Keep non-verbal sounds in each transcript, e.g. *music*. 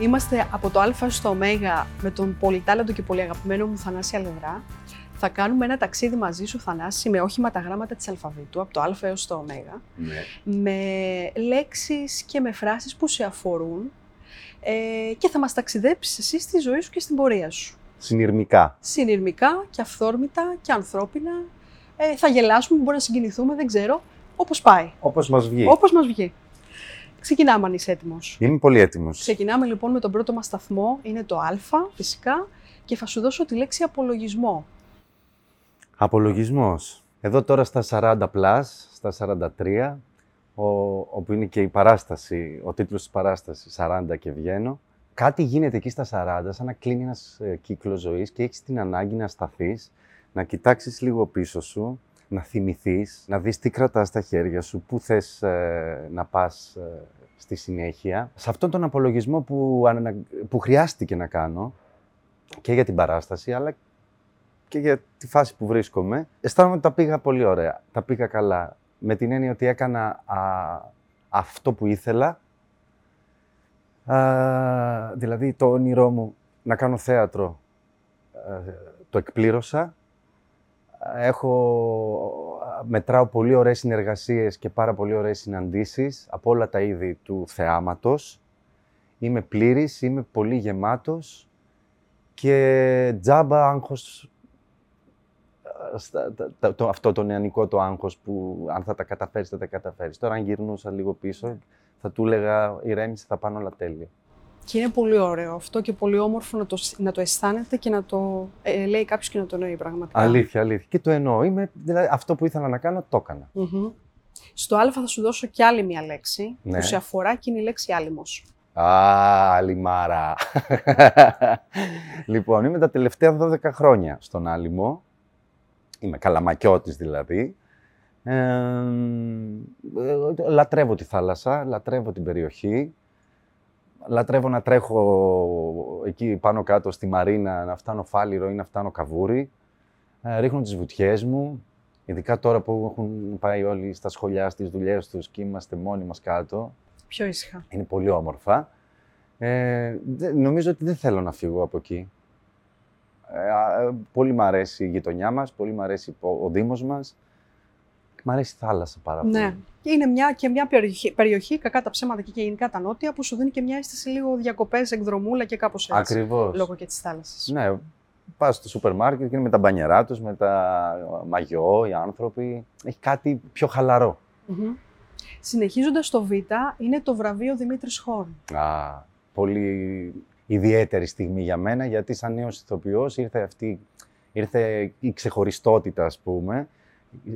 Είμαστε από το Α στο Ω με τον πολυτάλαντο και πολύ αγαπημένο μου Θανάση Αλευρά. Θα κάνουμε ένα ταξίδι μαζί σου, Θανάση, με όχημα τα γράμματα της αλφαβήτου, από το Α έως το Ω, Ναι. με λέξεις και με φράσεις που σε αφορούν ε, και θα μας ταξιδέψεις εσύ στη ζωή σου και στην πορεία σου. Συνειρμικά. Συνειρμικά και αυθόρμητα και ανθρώπινα. Ε, θα γελάσουμε, μπορεί να συγκινηθούμε, δεν ξέρω. Όπως πάει. Όπως μας βγει. Όπως μας βγει. Ξεκινάμε αν είσαι έτοιμος. Είμαι πολύ έτοιμος. Ξεκινάμε λοιπόν με τον πρώτο μας σταθμό, είναι το Α φυσικά και θα σου δώσω τη λέξη απολογισμό. Απολογισμός. Εδώ τώρα στα 40 πλάς, στα 43, ο, όπου είναι και η παράσταση, ο τίτλος της παράστασης 40 και βγαίνω. Κάτι γίνεται εκεί στα 40, σαν να κλείνει ένας ε, κύκλος ζωής και έχεις την ανάγκη να σταθείς, να κοιτάξεις λίγο πίσω σου, να θυμηθείς, να δεις τι κρατάς στα χέρια σου, πού θες ε, να πας ε, στη συνέχεια. Σε αυτόν τον απολογισμό που, ανα- που χρειάστηκε να κάνω και για την παράσταση, αλλά και για τη φάση που βρίσκομαι, αισθάνομαι ότι τα πήγα πολύ ωραία. Τα πήγα καλά. Με την έννοια ότι έκανα α, αυτό που ήθελα. Α, δηλαδή το όνειρό μου να κάνω θέατρο ε, το εκπλήρωσα. Έχω, μετράω πολύ ωραίες συνεργασίες και πάρα πολύ ωραίες συναντήσεις από όλα τα είδη του θεάματος. Είμαι πλήρης, είμαι πολύ γεμάτος και τζάμπα άγχος ε, στα- τα- τα- το, αυτό το νεανικό το άγχος που αν θα τα καταφέρεις, θα τα καταφέρεις. Τώρα αν γυρνούσα λίγο πίσω, θα του έλεγα ηρέμησε, θα πάνε όλα τέλεια. Και είναι πολύ ωραίο αυτό και πολύ όμορφο να το, να το αισθάνεται και να το ε, λέει κάποιος και να το εννοεί πραγματικά. Αλήθεια, αλήθεια. Και το εννοώ. Είμαι, δηλαδή, αυτό που ήθελα να κάνω, το έκανα. Μμμ. Στο Α θα σου δώσω κι άλλη μια λέξη Ναι. που σε αφορά και είναι η λέξη άλυμος. Α, λιμάρα. *laughs* λοιπόν, είμαι τα τελευταία 12 χρόνια στον Άλυμο. Είμαι καλαμακιώτης δηλαδή. Ε, ε, λατρεύω τη θάλασσα, λατρεύω την περιοχή. Λατρεύω να τρέχω εκεί πάνω κάτω στη Μαρίνα, να φτάνω Φάληρο ή να φτάνω Καβούρι. Ε, ρίχνω τις βουτιές μου, ειδικά τώρα που έχουν πάει όλοι στα σχολιά, στις δουλειές τους και είμαστε μόνοι μας κάτω. Πιο ήσυχα. Είναι πολύ όμορφα. Ε, δε- νομίζω ότι δεν θέλω να φύγω από εκεί. Ε, α, ε, πολύ μ' αρέσει η γειτονιά μας, πολύ μ' αρέσει ο, ο Δήμος μας. Μ' αρέσει η θάλασσα πάρα πολύ. Ναι. Και είναι μια, και μια περιοχή, περιοχή, κακά τα ψέματα και, και γενικά τα νότια, που σου δίνει και μια αίσθηση λίγο διακοπές, εκδρομούλα και κάπως έτσι. Ακριβώς. Λόγω και της θάλασσας. Ναι, πας στο σούπερ μάρκετ και είναι με τα μπανιερά τους, με τα μαγιό, οι άνθρωποι. Έχει κάτι πιο χαλαρό. Μμμ. Συνεχίζοντας το Β, είναι το βραβείο Δημήτρης Χόρν. Α, πολύ ιδιαίτερη στιγμή για μένα, γιατί σαν νέος ηθοποιός ήρθε αυτή, ήρθε η ξεχωριστότητα, ας πούμε,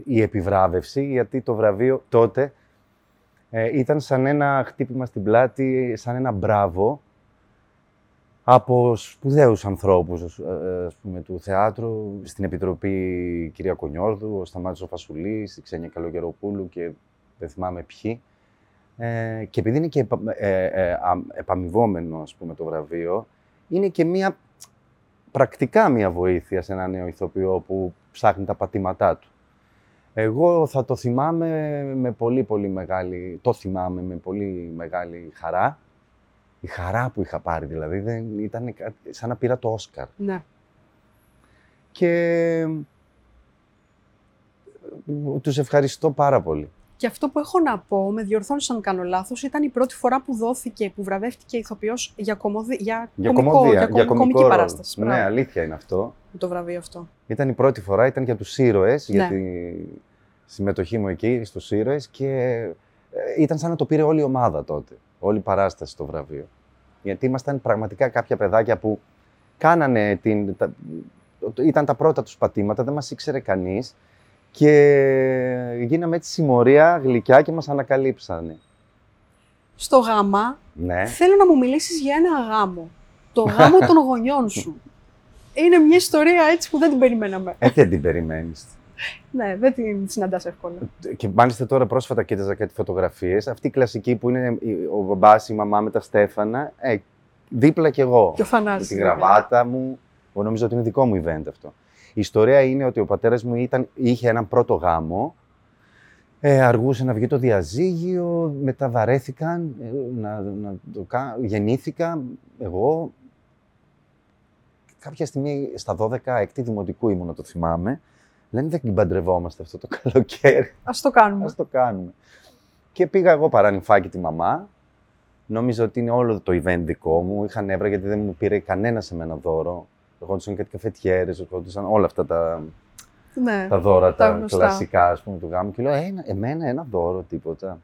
η επιβράβευση, γιατί το βραβείο τότε ε, ήταν σαν ένα χτύπημα στην πλάτη, σαν ένα μπράβο από σπουδαίους ανθρώπους, ας- ε, ας πούμε, του θεάτρου, στην Επιτροπή η κυρία Κονιόρδου, ο Σταμάτης ο Φασουλής, η Ξένια Καλογεροπούλου και δεν θυμάμαι ποιοι. Ε, και επειδή είναι και επα, ε, ε, α- επαμοιβόμενο, ας πούμε, το βραβείο, είναι και μία, πρακτικά μία βοήθεια σε ένα νέο ηθοποιό που ψάχνει τα πατήματά του. Εγώ θα το θυμάμαι με πολύ, πολύ μεγάλη, το θυμάμαι με πολύ μεγάλη χαρά. Η χαρά που είχα πάρει, δηλαδή, δεν ήταν κα- σαν να πήρα το Όσκαρ. Ναι. Και ε, τους ευχαριστώ πάρα πολύ. Και αυτό που έχω να πω, με διορθώνεις αν κάνω λάθος, ήταν η πρώτη φορά που δόθηκε, που βραβεύτηκε ηθοποιός για, κομμωδι... για, Για κωμικό, κομμωδία, για, κομ- κομική ρόλο. παράσταση. Ναι, Μπράβο, αλήθεια είναι αυτό. Το βραβείο αυτό. Ήταν η πρώτη φορά, ήταν για τους ήρωες, Ναι. για τη συμμετοχή μου εκεί στους ήρωες και ε, ήταν σαν να το πήρε όλη η ομάδα τότε, όλη η παράσταση το βραβείο. Γιατί ήμασταν πραγματικά κάποια παιδάκια που κάνανε την, τα, ήταν τα πρώτα τους πατήματα, δεν μας ήξερε κανείς και γίναμε έτσι συμμορία γλυκιά και μας ανακαλύψανε. Στο γάμα, Ναι. θέλω να μου μιλήσεις για ένα γάμο. Το γάμο *laughs* των γονιών σου. Είναι μια ιστορία έτσι που δεν την περιμέναμε. Ε, δεν την περιμένεις. *laughs* Ναι, δεν την συναντάς εύκολα. Και μάλιστα τώρα πρόσφατα κοίταζα κάτι φωτογραφίες. Αυτή η κλασική που είναι η- ο μπαμπάς, η μαμά με τα στέφανα. Ε, δίπλα κι εγώ. Και ο Με Θανάσης. τη βέβαια. γραβάτα μου. Εγώ νομίζω ότι είναι δικό μου event αυτό. Η ιστορία είναι ότι ο πατέρας μου ήταν, είχε έναν πρώτο γάμο Ε, αργούσε να βγει το διαζύγιο, μετά βαρέθηκαν, ε, να, να το κα... γεννήθηκα εγώ. Κάποια στιγμή στα 12 έκτη δημοτικού ήμουν, το θυμάμαι. Λένε δεν παντρευόμαστε αυτό το *laughs* καλοκαίρι. Ας το κάνουμε. Ας το κάνουμε. Και πήγα εγώ παρανυφάκι τη μαμά. Νόμιζα ότι είναι όλο το event δικό μου. Είχα νεύρα γιατί δεν μου πήρε κανένα σε μένα δώρο. Ερχόντουσαν κάτι καφετιέρες, ερχόντουσαν όλα αυτά τα, Ναι. τα δώρα, τα, γνωστά. κλασικά ας πούμε, του γάμου. Και λέω, «Ε, ένα, εμένα ένα δώρο, τίποτα.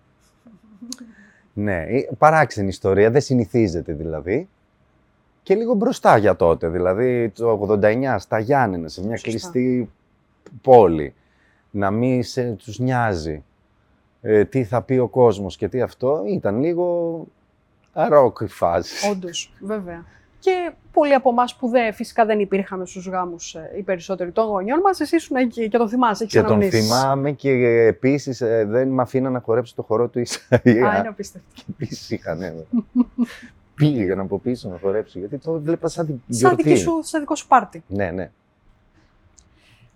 *laughs* ναι, ε, παράξενη ιστορία, δεν συνηθίζεται δηλαδή. Και λίγο μπροστά για τότε, δηλαδή το 89 στα Γιάννενα, σε μια Σωστά. κλειστή πόλη. Να μην σε, τους νοιάζει ε, τι θα πει ο κόσμος και τι αυτό, ήταν λίγο ροκ η φάση. Όντως, βέβαια. Και πολλοί από εμάς που δεν, φυσικά δεν υπήρχαμε στους γάμους οι περισσότεροι των γονιών μας, εσύ ήσουν εκεί και το θυμάσαι. Έχεις Και τον αναμνήσεις. θυμάμαι και επίσης δεν με αφήναν να χορέψω το χορό του Α, Ισαΐα. είναι απίστευτο. Επίσης είχαν έβρα. Πήγαν από πίσω να χορέψω γιατί το βλέπα σαν τη Σαν, γιορτή. δική σου, σαν δικό σου πάρτι. Ναι, ναι.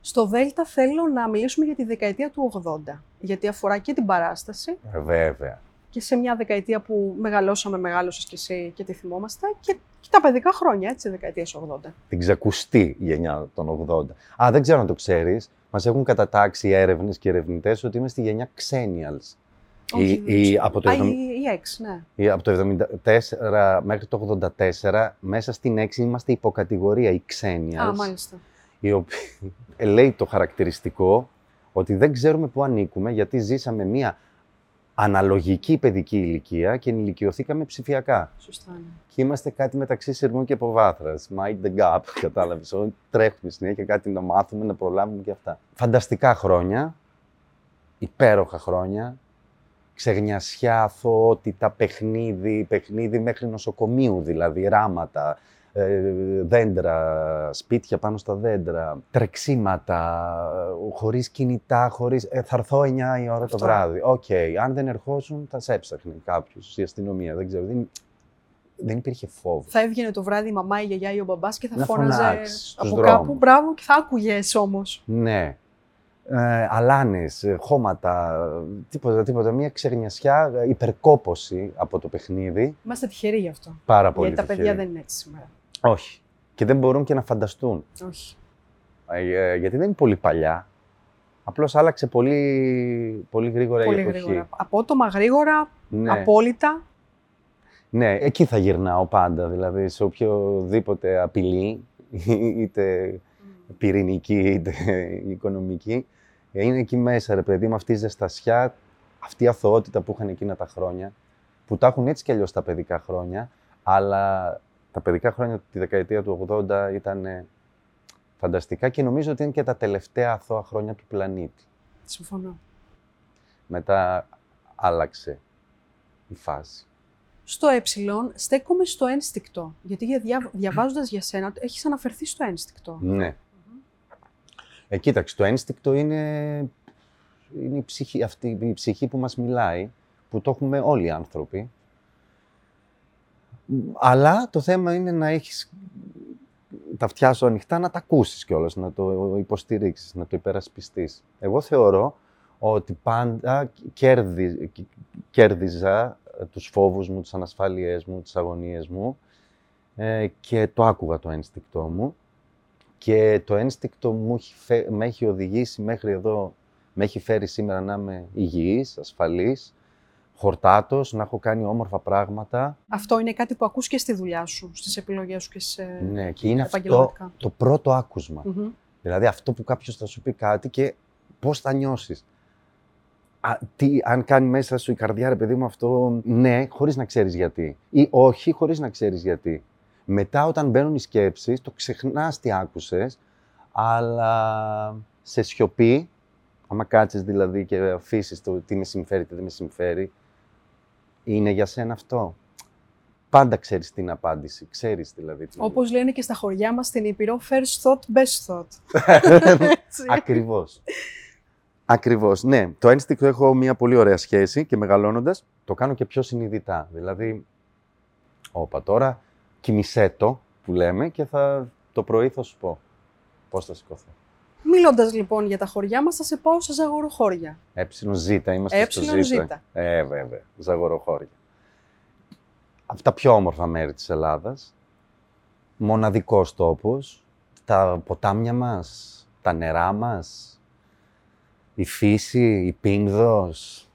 Στο Δέλτα θέλω να μιλήσουμε για τη δεκαετία του 80, γιατί αφορά και την παράσταση Ε, Βέβαια. και σε μια δεκαετία που μεγαλώσαμε, μεγάλωσες κι εσύ και τη θυμόμαστε και, και τα παιδικά χρόνια, έτσι, δεκαετίας 80. Την ξακουστή γενιά των 80. Α, δεν ξέρω αν το ξέρεις. Μας έχουν κατατάξει έρευνες και ερευνητές ότι είμαι στη γενιά Xennials. Όχι, Η- δεν η- ξέρω. από το Α, εβδομ- η, η X, ναι. Ή Από το 74 μέχρι το 84, μέσα στην 6 είμαστε υποκατηγορία οι Xennials. Α, μάλιστα. η οποία *laughs* λέει το χαρακτηριστικό ότι δεν ξέρουμε πού ανήκουμε γιατί ζήσαμε μία αναλογική παιδική ηλικία και ενηλικιωθήκαμε ψηφιακά. Σωστά, ναι. Και είμαστε κάτι μεταξύ σειρμού και αποβάθρας. Mind the gap, *laughs* κατάλαβες. Όλοι Τρέχουμε συνέχεια κάτι να μάθουμε, να προλάβουμε και αυτά. Φανταστικά χρόνια, υπέροχα χρόνια, ξεγνιασιά, αθωότητα, παιχνίδι, παιχνίδι μέχρι νοσοκομείου δηλαδή, ράματα, ε, δέντρα, σπίτια πάνω στα δέντρα, τρεξίματα, ε, χωρίς κινητά, χωρίς... Ε, θα έρθω 9 η ώρα Αυτό. το βράδυ. Οκ, αν δεν ερχόσουν θα σε έψαχνε κάποιος, η αστυνομία, δεν ξέρω. Δεν, δεν υπήρχε φόβος. Θα έβγαινε το βράδυ η μαμά, η γιαγιά ή ο μπαμπάς και θα Να φώναζε φωνάξεις στους από δρόμους. κάπου. Μπράβο και θα άκουγες όμως. Ναι. Ε, αλάνες, ε, χώματα, ε, τίποτα, τίποτα. Μια ξεγνιασιά, ε, υπερκόπωση από το παιχνίδι. Είμαστε τυχεροί γι' αυτό. Πάρα πολύ Γιατί τα παιδιά τυχεροί. δεν είναι έτσι σήμερα. Όχι. Και δεν μπορούν και να φανταστούν. Όχι. Ε, ε, γιατί δεν είναι πολύ παλιά. Απλώς άλλαξε πολύ, πολύ γρήγορα Πολύ η εποχή. γρήγορα. Απότομα, γρήγορα, Ναι. απόλυτα. ναι, εκεί θα γυρνάω πάντα. Δηλαδή, σε οποιοδήποτε απειλή, *laughs* είτε πυρηνική είτε *laughs* οικονομική. Είναι εκεί μέσα, ρε παιδί μου, αυτή η ζεστασιά, αυτή η αθωότητα που είχαν εκείνα τα χρόνια, που τα έχουν έτσι κι αλλιώς τα παιδικά χρόνια, αλλά τα παιδικά χρόνια τη δεκαετία του 80 ήταν ε, φανταστικά και νομίζω ότι είναι και τα τελευταία αθώα χρόνια του πλανήτη. Συμφωνώ. Μετά άλλαξε η φάση. Στο ε, στέκομαι στο ένστικτο. Γιατί για δια... διαβάζοντας για σένα, έχεις αναφερθεί στο ένστικτο. Ναι. Ε, κοίταξε, το ένστικτο είναι, είναι η, ψυχή, αυτή, η ψυχή που μας μιλάει, που το έχουμε όλοι οι άνθρωποι. Μ, Αλλά το θέμα είναι να έχεις τα αυτιά σου ανοιχτά, να τα ακούσεις κιόλας, να το υποστηρίξεις, να το υπερασπιστείς. Εγώ θεωρώ ότι πάντα κέρδι, κέρδιζα τους φόβους μου, τις ανασφάλειές μου, τις αγωνίες μου ε, και το άκουγα το ένστικτό μου και το ένστικτο μου έχει φε- με έχει οδηγήσει μέχρι εδώ, με έχει φέρει σήμερα να είμαι υγιής, ασφαλής, χορτάτος, να έχω κάνει όμορφα πράγματα. Αυτό είναι κάτι που ακούς και στη δουλειά σου, στις επιλογές σου και σε Ναι, και είναι αυτό επαγγελματικά. το πρώτο άκουσμα. Μμμ. Δηλαδή αυτό που κάποιος θα σου πει κάτι και πώς θα νιώσεις. Α, τι, αν κάνει μέσα σου η καρδιά, ρε παιδί μου, αυτό ναι, χωρίς να ξέρεις γιατί. Ή όχι, χωρίς να ξέρεις γιατί. Μετά όταν μπαίνουν οι σκέψεις, το ξεχνάς τι άκουσες, αλλά σε σιωπή, άμα κάτσεις δηλαδή και αφήσεις το τι με συμφέρει, τι δεν με συμφέρει, είναι για σένα αυτό. Πάντα ξέρεις την απάντηση, ξέρεις δηλαδή. την- Όπως λένε και στα χωριά μας στην Ήπειρο, first thought, best thought. *laughs* Έτσι. Ακριβώς. Ακριβώς. Ναι, το ένστικτο έχω μια πολύ ωραία σχέση και μεγαλώνοντας το κάνω και πιο συνειδητά. Δηλαδή, όπα τώρα, κοιμησέ το που λέμε και θα το πρωί θα σου πω πώς θα σηκωθώ. Μιλώντας λοιπόν για τα χωριά μας, θα σε πάω σε ζαγοροχώρια. ΕΖ, είμαστε στο ΕΖ. Ζήτα. Ε, βέβαια, ζαγοροχώρια. Από τα πιο όμορφα μέρη της Ελλάδας. Μοναδικός τόπος. Τα ποτάμια μας, τα νερά μας, η φύση, η Πίνδος,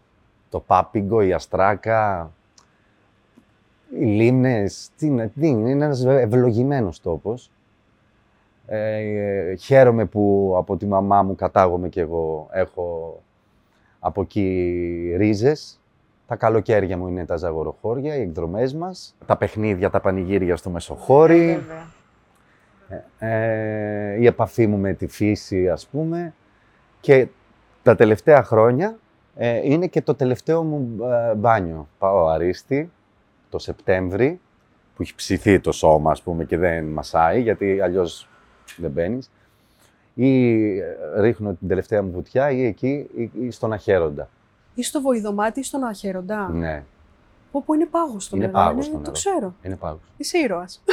το Πάπιγκο, η Αστράκα, οι λίμνες. Τι είναι, τι είναι, είναι ένας ευλογημένος τόπος. Ε, χαίρομαι που από τη μαμά μου κατάγομαι και εγώ έχω από εκεί ρίζες. Τα καλοκαίρια μου είναι τα ζαγοροχώρια, οι εκδρομές μας, τα παιχνίδια, τα πανηγύρια στο Μεσοχώρι, Βέβαια. ε, η επαφή μου με τη φύση, ας πούμε. Και τα τελευταία χρόνια ε, είναι και το τελευταίο μου ε, μπάνιο. Πάω Αρίστη το Σεπτέμβρη, που έχει ψηθεί το σώμα, ας πούμε, και δεν μασάει, γιατί αλλιώς δεν μπαίνεις. Ή ε, ρίχνω την τελευταία μου βουτιά ή εκεί ή, ή στον Αχέροντα. Ή στο βοηδομάτι ή στον Αχέροντα. Ναι, Όπου είναι πάγος το Είναι νερό. πάγος είναι- το Το νερό. ξέρω. είναι πάγος. Είσαι ήρωας.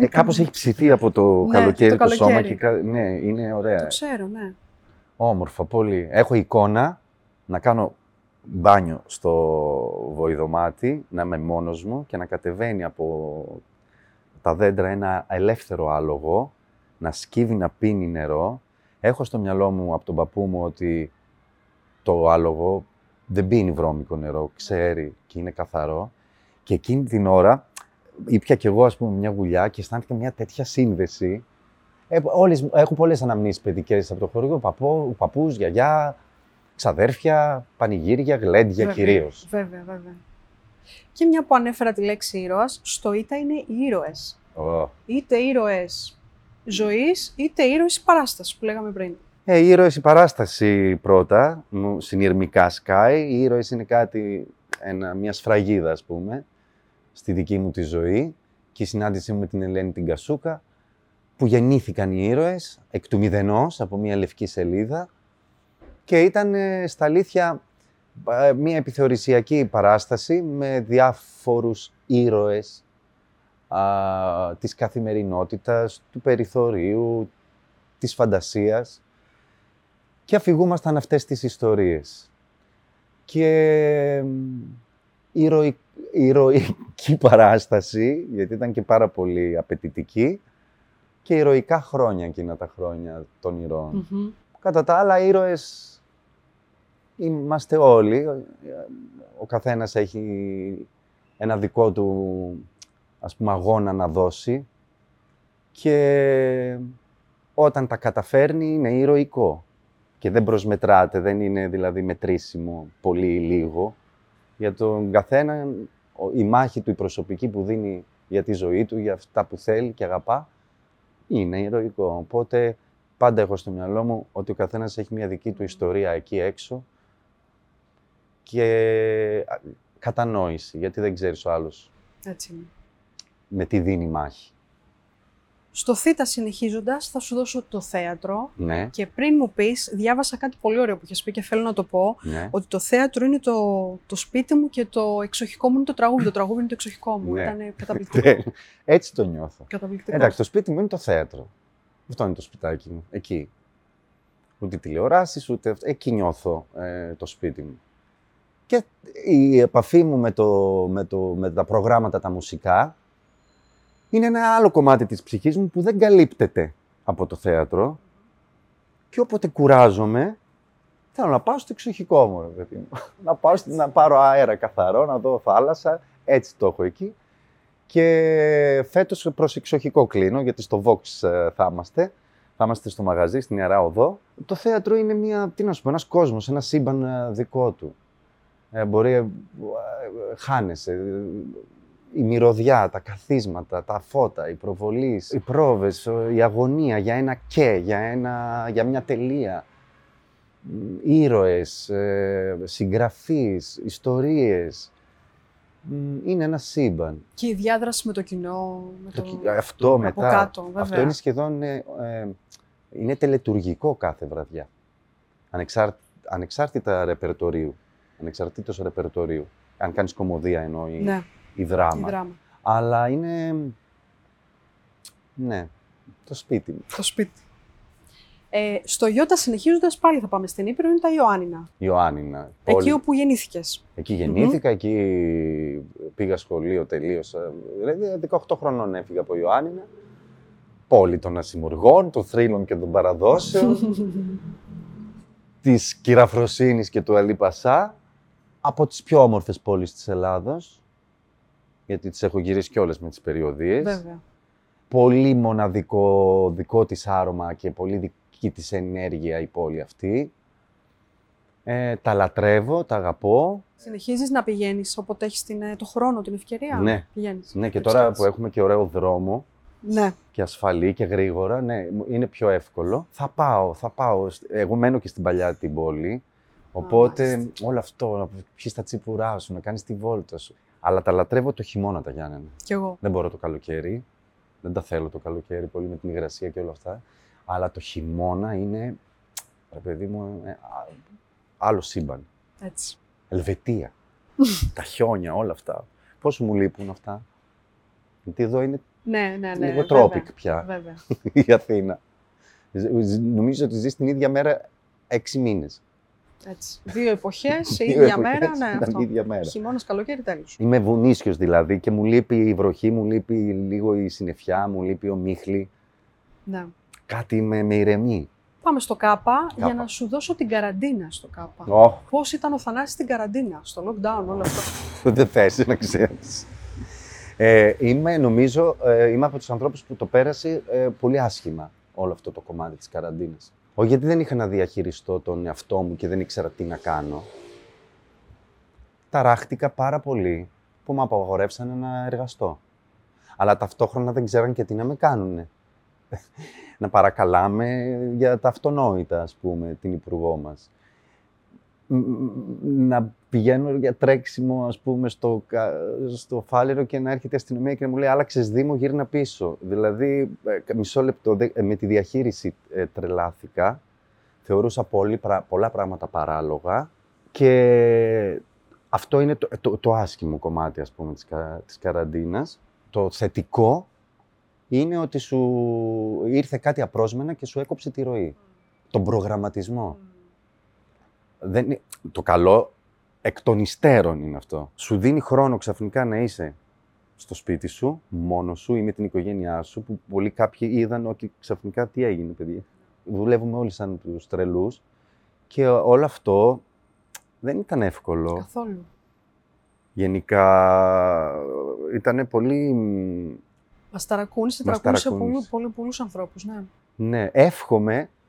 Ε, κάπως έχει ψηθεί από το Ναι, καλοκαίρι το το, σώμα καλοκαίρι. και κα- ναι, είναι ωραία. Το ξέρω, ναι. Όμορφα, πολύ. Έχω εικόνα να κάνω μπάνιο στο βοηδομάτι, να είμαι μόνος μου και να κατεβαίνει από τα δέντρα ένα ελεύθερο άλογο, να σκύβει να πίνει νερό. Έχω στο μυαλό μου από τον παππού μου ότι το άλογο δεν πίνει βρώμικο νερό, ξέρει και είναι καθαρό. Και εκείνη την ώρα ήπια κι εγώ, ας πούμε, μια γουλιά και αισθάνθηκα μια τέτοια σύνδεση ε, όλες, έχω πολλές αναμνήσεις παιδικές από το χωριό. Παππού, παππούς, γιαγιά, ξαδέρφια, πανηγύρια, γλέντια Βέβαια, κυρίως. Βέβαια, βέβαια. Και μια που ανέφερα τη λέξη ήρωας, στο ΙΤΑ είναι οι ήρωες. Ω. Είτε ήρωες ζωής, είτε ήρωες παράσταση που λέγαμε πριν. Ε, οι ήρωες η παράσταση πρώτα, μου συνειρμικά σκάει. Οι ήρωες είναι κάτι, ένα, μια σφραγίδα ας πούμε, στη δική μου τη ζωή. Και η συνάντησή μου με την Ελένη την Κασούκα, που γεννήθηκαν οι ήρωες εκ του μηδενός από μια λευκή σελίδα και ήταν ε, στα αλήθεια ε, μια επιθεωρησιακή παράσταση με διάφορους ήρωες α, της καθημερινότητας, του περιθωρίου, της φαντασίας και αφηγούμασταν αυτές τις ιστορίες. Και μ, ηρωι- ηρωική παράσταση, γιατί ήταν και πάρα πολύ απαιτητική, και ηρωικά χρόνια εκείνα τα χρόνια των ηρώων. Μμμ. Κατά τα άλλα, ήρωες είμαστε όλοι. Ο καθένας έχει ένα δικό του, ας πούμε, αγώνα να δώσει και όταν τα καταφέρνει είναι ηρωικό και δεν προσμετράται, δεν είναι δηλαδή μετρήσιμο πολύ ή λίγο. Για τον καθένα ο- η μάχη του, η προσωπική που δίνει για τη ζωή του, για αυτά που θέλει και αγαπά, είναι ηρωικό. Οπότε πάντα έχω στο μυαλό μου ότι ο καθένας έχει μια δική του ιστορία εκεί έξω και α, κατανόηση, γιατί δεν ξέρεις ο άλλος Έτσι είναι. με τι δίνει μάχη. Στο ΘΙΤΑ συνεχίζοντας, θα σου δώσω το θέατρο. Ναι, Και πριν μου πεις, διάβασα κάτι πολύ ωραίο που είχες πει και θέλω να το πω. ναι. Ότι το θέατρο είναι το, το σπίτι μου και το εξοχικό μου είναι το τραγούδι. Το τραγούδι είναι το εξοχικό μου. Ναι. Ήταν *laughs* καταπληκτικό. Έτσι το νιώθω. καταπληκτικό. Εντάξει, το σπίτι μου είναι το θέατρο. Αυτό είναι το σπιτάκι μου. Εκεί. Ούτε τηλεοράσεις, ούτε αυτό. Εκεί νιώθω ε, το σπίτι μου. Και η επαφή μου με, το, με, το, με τα προγράμματα τα μουσικά είναι ένα άλλο κομμάτι της ψυχής μου που δεν καλύπτεται από το θέατρο. Και όποτε κουράζομαι, θέλω να πάω στο εξοχικό μου, ρε παιδί μου. *laughs* να, πάω, στη- να πάρω αέρα καθαρό, να δω θάλασσα. Έτσι το έχω εκεί. Και φέτος προς εξοχικό κλείνω, γιατί στο Vox ε, θα είμαστε. Θα είμαστε στο μαγαζί, στην Ιερά Οδό. Το θέατρο είναι μια, τι να σου πω, ένας κόσμος, ένα σύμπαν ε, δικό του. Ε, μπορεί, ε, ε, χάνεσαι. Ε, Η μυρωδιά, τα καθίσματα, τα φώτα, η προβολή, οι πρόβες, ε, η αγωνία για ένα και, για, ένα, για μια τελεία. Μ, Ήρωες, ε, συγγραφείς, ιστορίες. Μ, Είναι ένα σύμπαν. Και η διάδραση με το κοινό. Με Το το... κι- Αυτό από μετά. κάτω, βέβαια. αυτό είναι σχεδόν ε, ε, είναι τελετουργικό κάθε βραδιά. Ανεξάρ, ανεξάρτητα ρεπερτορίου. Ανεξαρτήτως ρεπερτορίου. Αν κάνεις κομμωδία εννοώ ή, Ναι, ή η δράμα. δράμα. Αλλά είναι. Ναι, το σπίτι μου. Το σπίτι. Ε, στο Ιώτα συνεχίζοντας πάλι θα πάμε στην Ήπειρο, είναι τα Ιωάννινα. Ιωάννινα. Εκεί πόλη- όπου γεννήθηκες. Εκεί γεννήθηκα, εκεί πήγα σχολείο, τελείωσα. Δηλαδή 18 χρονών έφυγα από Ιωάννινα. Πόλη των ασημουργών, των θρύλων και των παραδόσεων, *laughs* της κυραφροσύνης και του Αλή Πασά. Από τις πιο όμορφες πόλεις της Ελλάδος, γιατί τις έχω γυρίσει κιόλας με τις περιοδίες. Βέβαια. Πολύ μοναδικό δικό της άρωμα και πολύ δική της ενέργεια η πόλη αυτή. Ε, τα λατρεύω, τα αγαπώ. Συνεχίζεις να πηγαίνεις όποτε έχεις την, ε, το χρόνο, την ευκαιρία. Ναι. Πηγαίνεις. Ναι, και Έτσι, τώρα έτσι. που έχουμε και ωραίο δρόμο Ναι. και ασφαλή και γρήγορα, ναι, μου- είναι πιο εύκολο. Θα πάω, θα πάω. Εγώ μένω και στην παλιά την πόλη, οπότε μάλιστα. όλο αυτό, να πιεις τα τσίπουρά σου, να κάνεις τη βόλτα σου. Αλλά τα λατρεύω το χειμώνα τα Γιάννενα. Κι εγώ. Δεν μπορώ το καλοκαίρι. Δεν τα θέλω το καλοκαίρι πολύ με την υγρασία και όλα αυτά. Αλλά το χειμώνα είναι, ρε παιδί μου, ε, α- άλλο σύμπαν. Έτσι. Ελβετία. *laughs* τα χιόνια, όλα αυτά. Πόσο μου λείπουν αυτά; Γιατί εδώ είναι Ναι, ναι, ναι. λίγο βέβαια. tropic πια Βέβαια. *laughs* η Αθήνα. Ζ- ζ- Νομίζω ότι ζεις την ίδια μέρα έξι μήνες. Έτσι. Δύο εποχές, η *laughs* Δύο ίδια εποχές μέρα, ναι, ήταν αυτό. η ίδια μέρα. Χειμώνας, καλοκαίρι, τέλος. Είμαι βουνίσιος δηλαδή και μου λείπει η βροχή, μου λείπει λίγο η συννεφιά, μου λείπει ο μίχλη. Ναι. Κάτι με, με ηρεμεί. Πάμε στο ΚΑΠΑ για Κάπα. να σου δώσω την καραντίνα στο ΚΑΠΑ. Ω, Πώς ήταν ο Θανάσης στην καραντίνα, στο lockdown, όλο αυτό; *laughs* δεν θες να ξέρεις. Ε, είμαι, νομίζω, ε, είμαι από τους ανθρώπους που το πέρασε ε, πολύ άσχημα όλο αυτό το κομμάτι της καραντίνας. Όχι γιατί δεν είχα να διαχειριστώ τον εαυτό μου και δεν ήξερα τι να κάνω. Ταράχτηκα πάρα πολύ που με απαγορεύσανε να εργαστώ. Αλλά ταυτόχρονα δεν ξέραν και τι να με κάνουνε. *laughs* να παρακαλάμε για τα αυτονόητα, ας πούμε, την υπουργό μας. Μ, μ, Να πηγαίνω για τρέξιμο, ας πούμε, στο, κα- στο φάληρο και να έρχεται η αστυνομία και να μου λέει «Άλλαξες Δήμο, γύρνα πίσω». Δηλαδή, ε, μισό λεπτό, δε- ε, με τη διαχείριση ε, τρελάθηκα. Θεωρούσα πολύ, πρα- πολλά πράγματα παράλογα και αυτό είναι το, το, το άσχημο κομμάτι, ας πούμε, της, κα, της καραντίνας. Το θετικό είναι ότι σου ήρθε κάτι απρόσμενα και σου έκοψε τη ροή. Τον προγραμματισμό. Δεν, είναι- το καλό εκ των υστέρων είναι αυτό. Σου δίνει χρόνο ξαφνικά να είσαι στο σπίτι σου, μόνος σου ή με την οικογένειά σου, που πολλοί κάποιοι είδαν ότι ξαφνικά τι έγινε, παιδιά. Δουλεύουμε όλοι σαν τους τρελούς και όλο αυτό δεν ήταν εύκολο. Καθόλου. Γενικά ήταν πολύ... μ, Μας ταρακούνησε, Μας ταρακούνησε ταρακούνησε. πολλού, πολλού, πολλούς ανθρώπους, ναι. Ναι, εύχομαι ο- ο-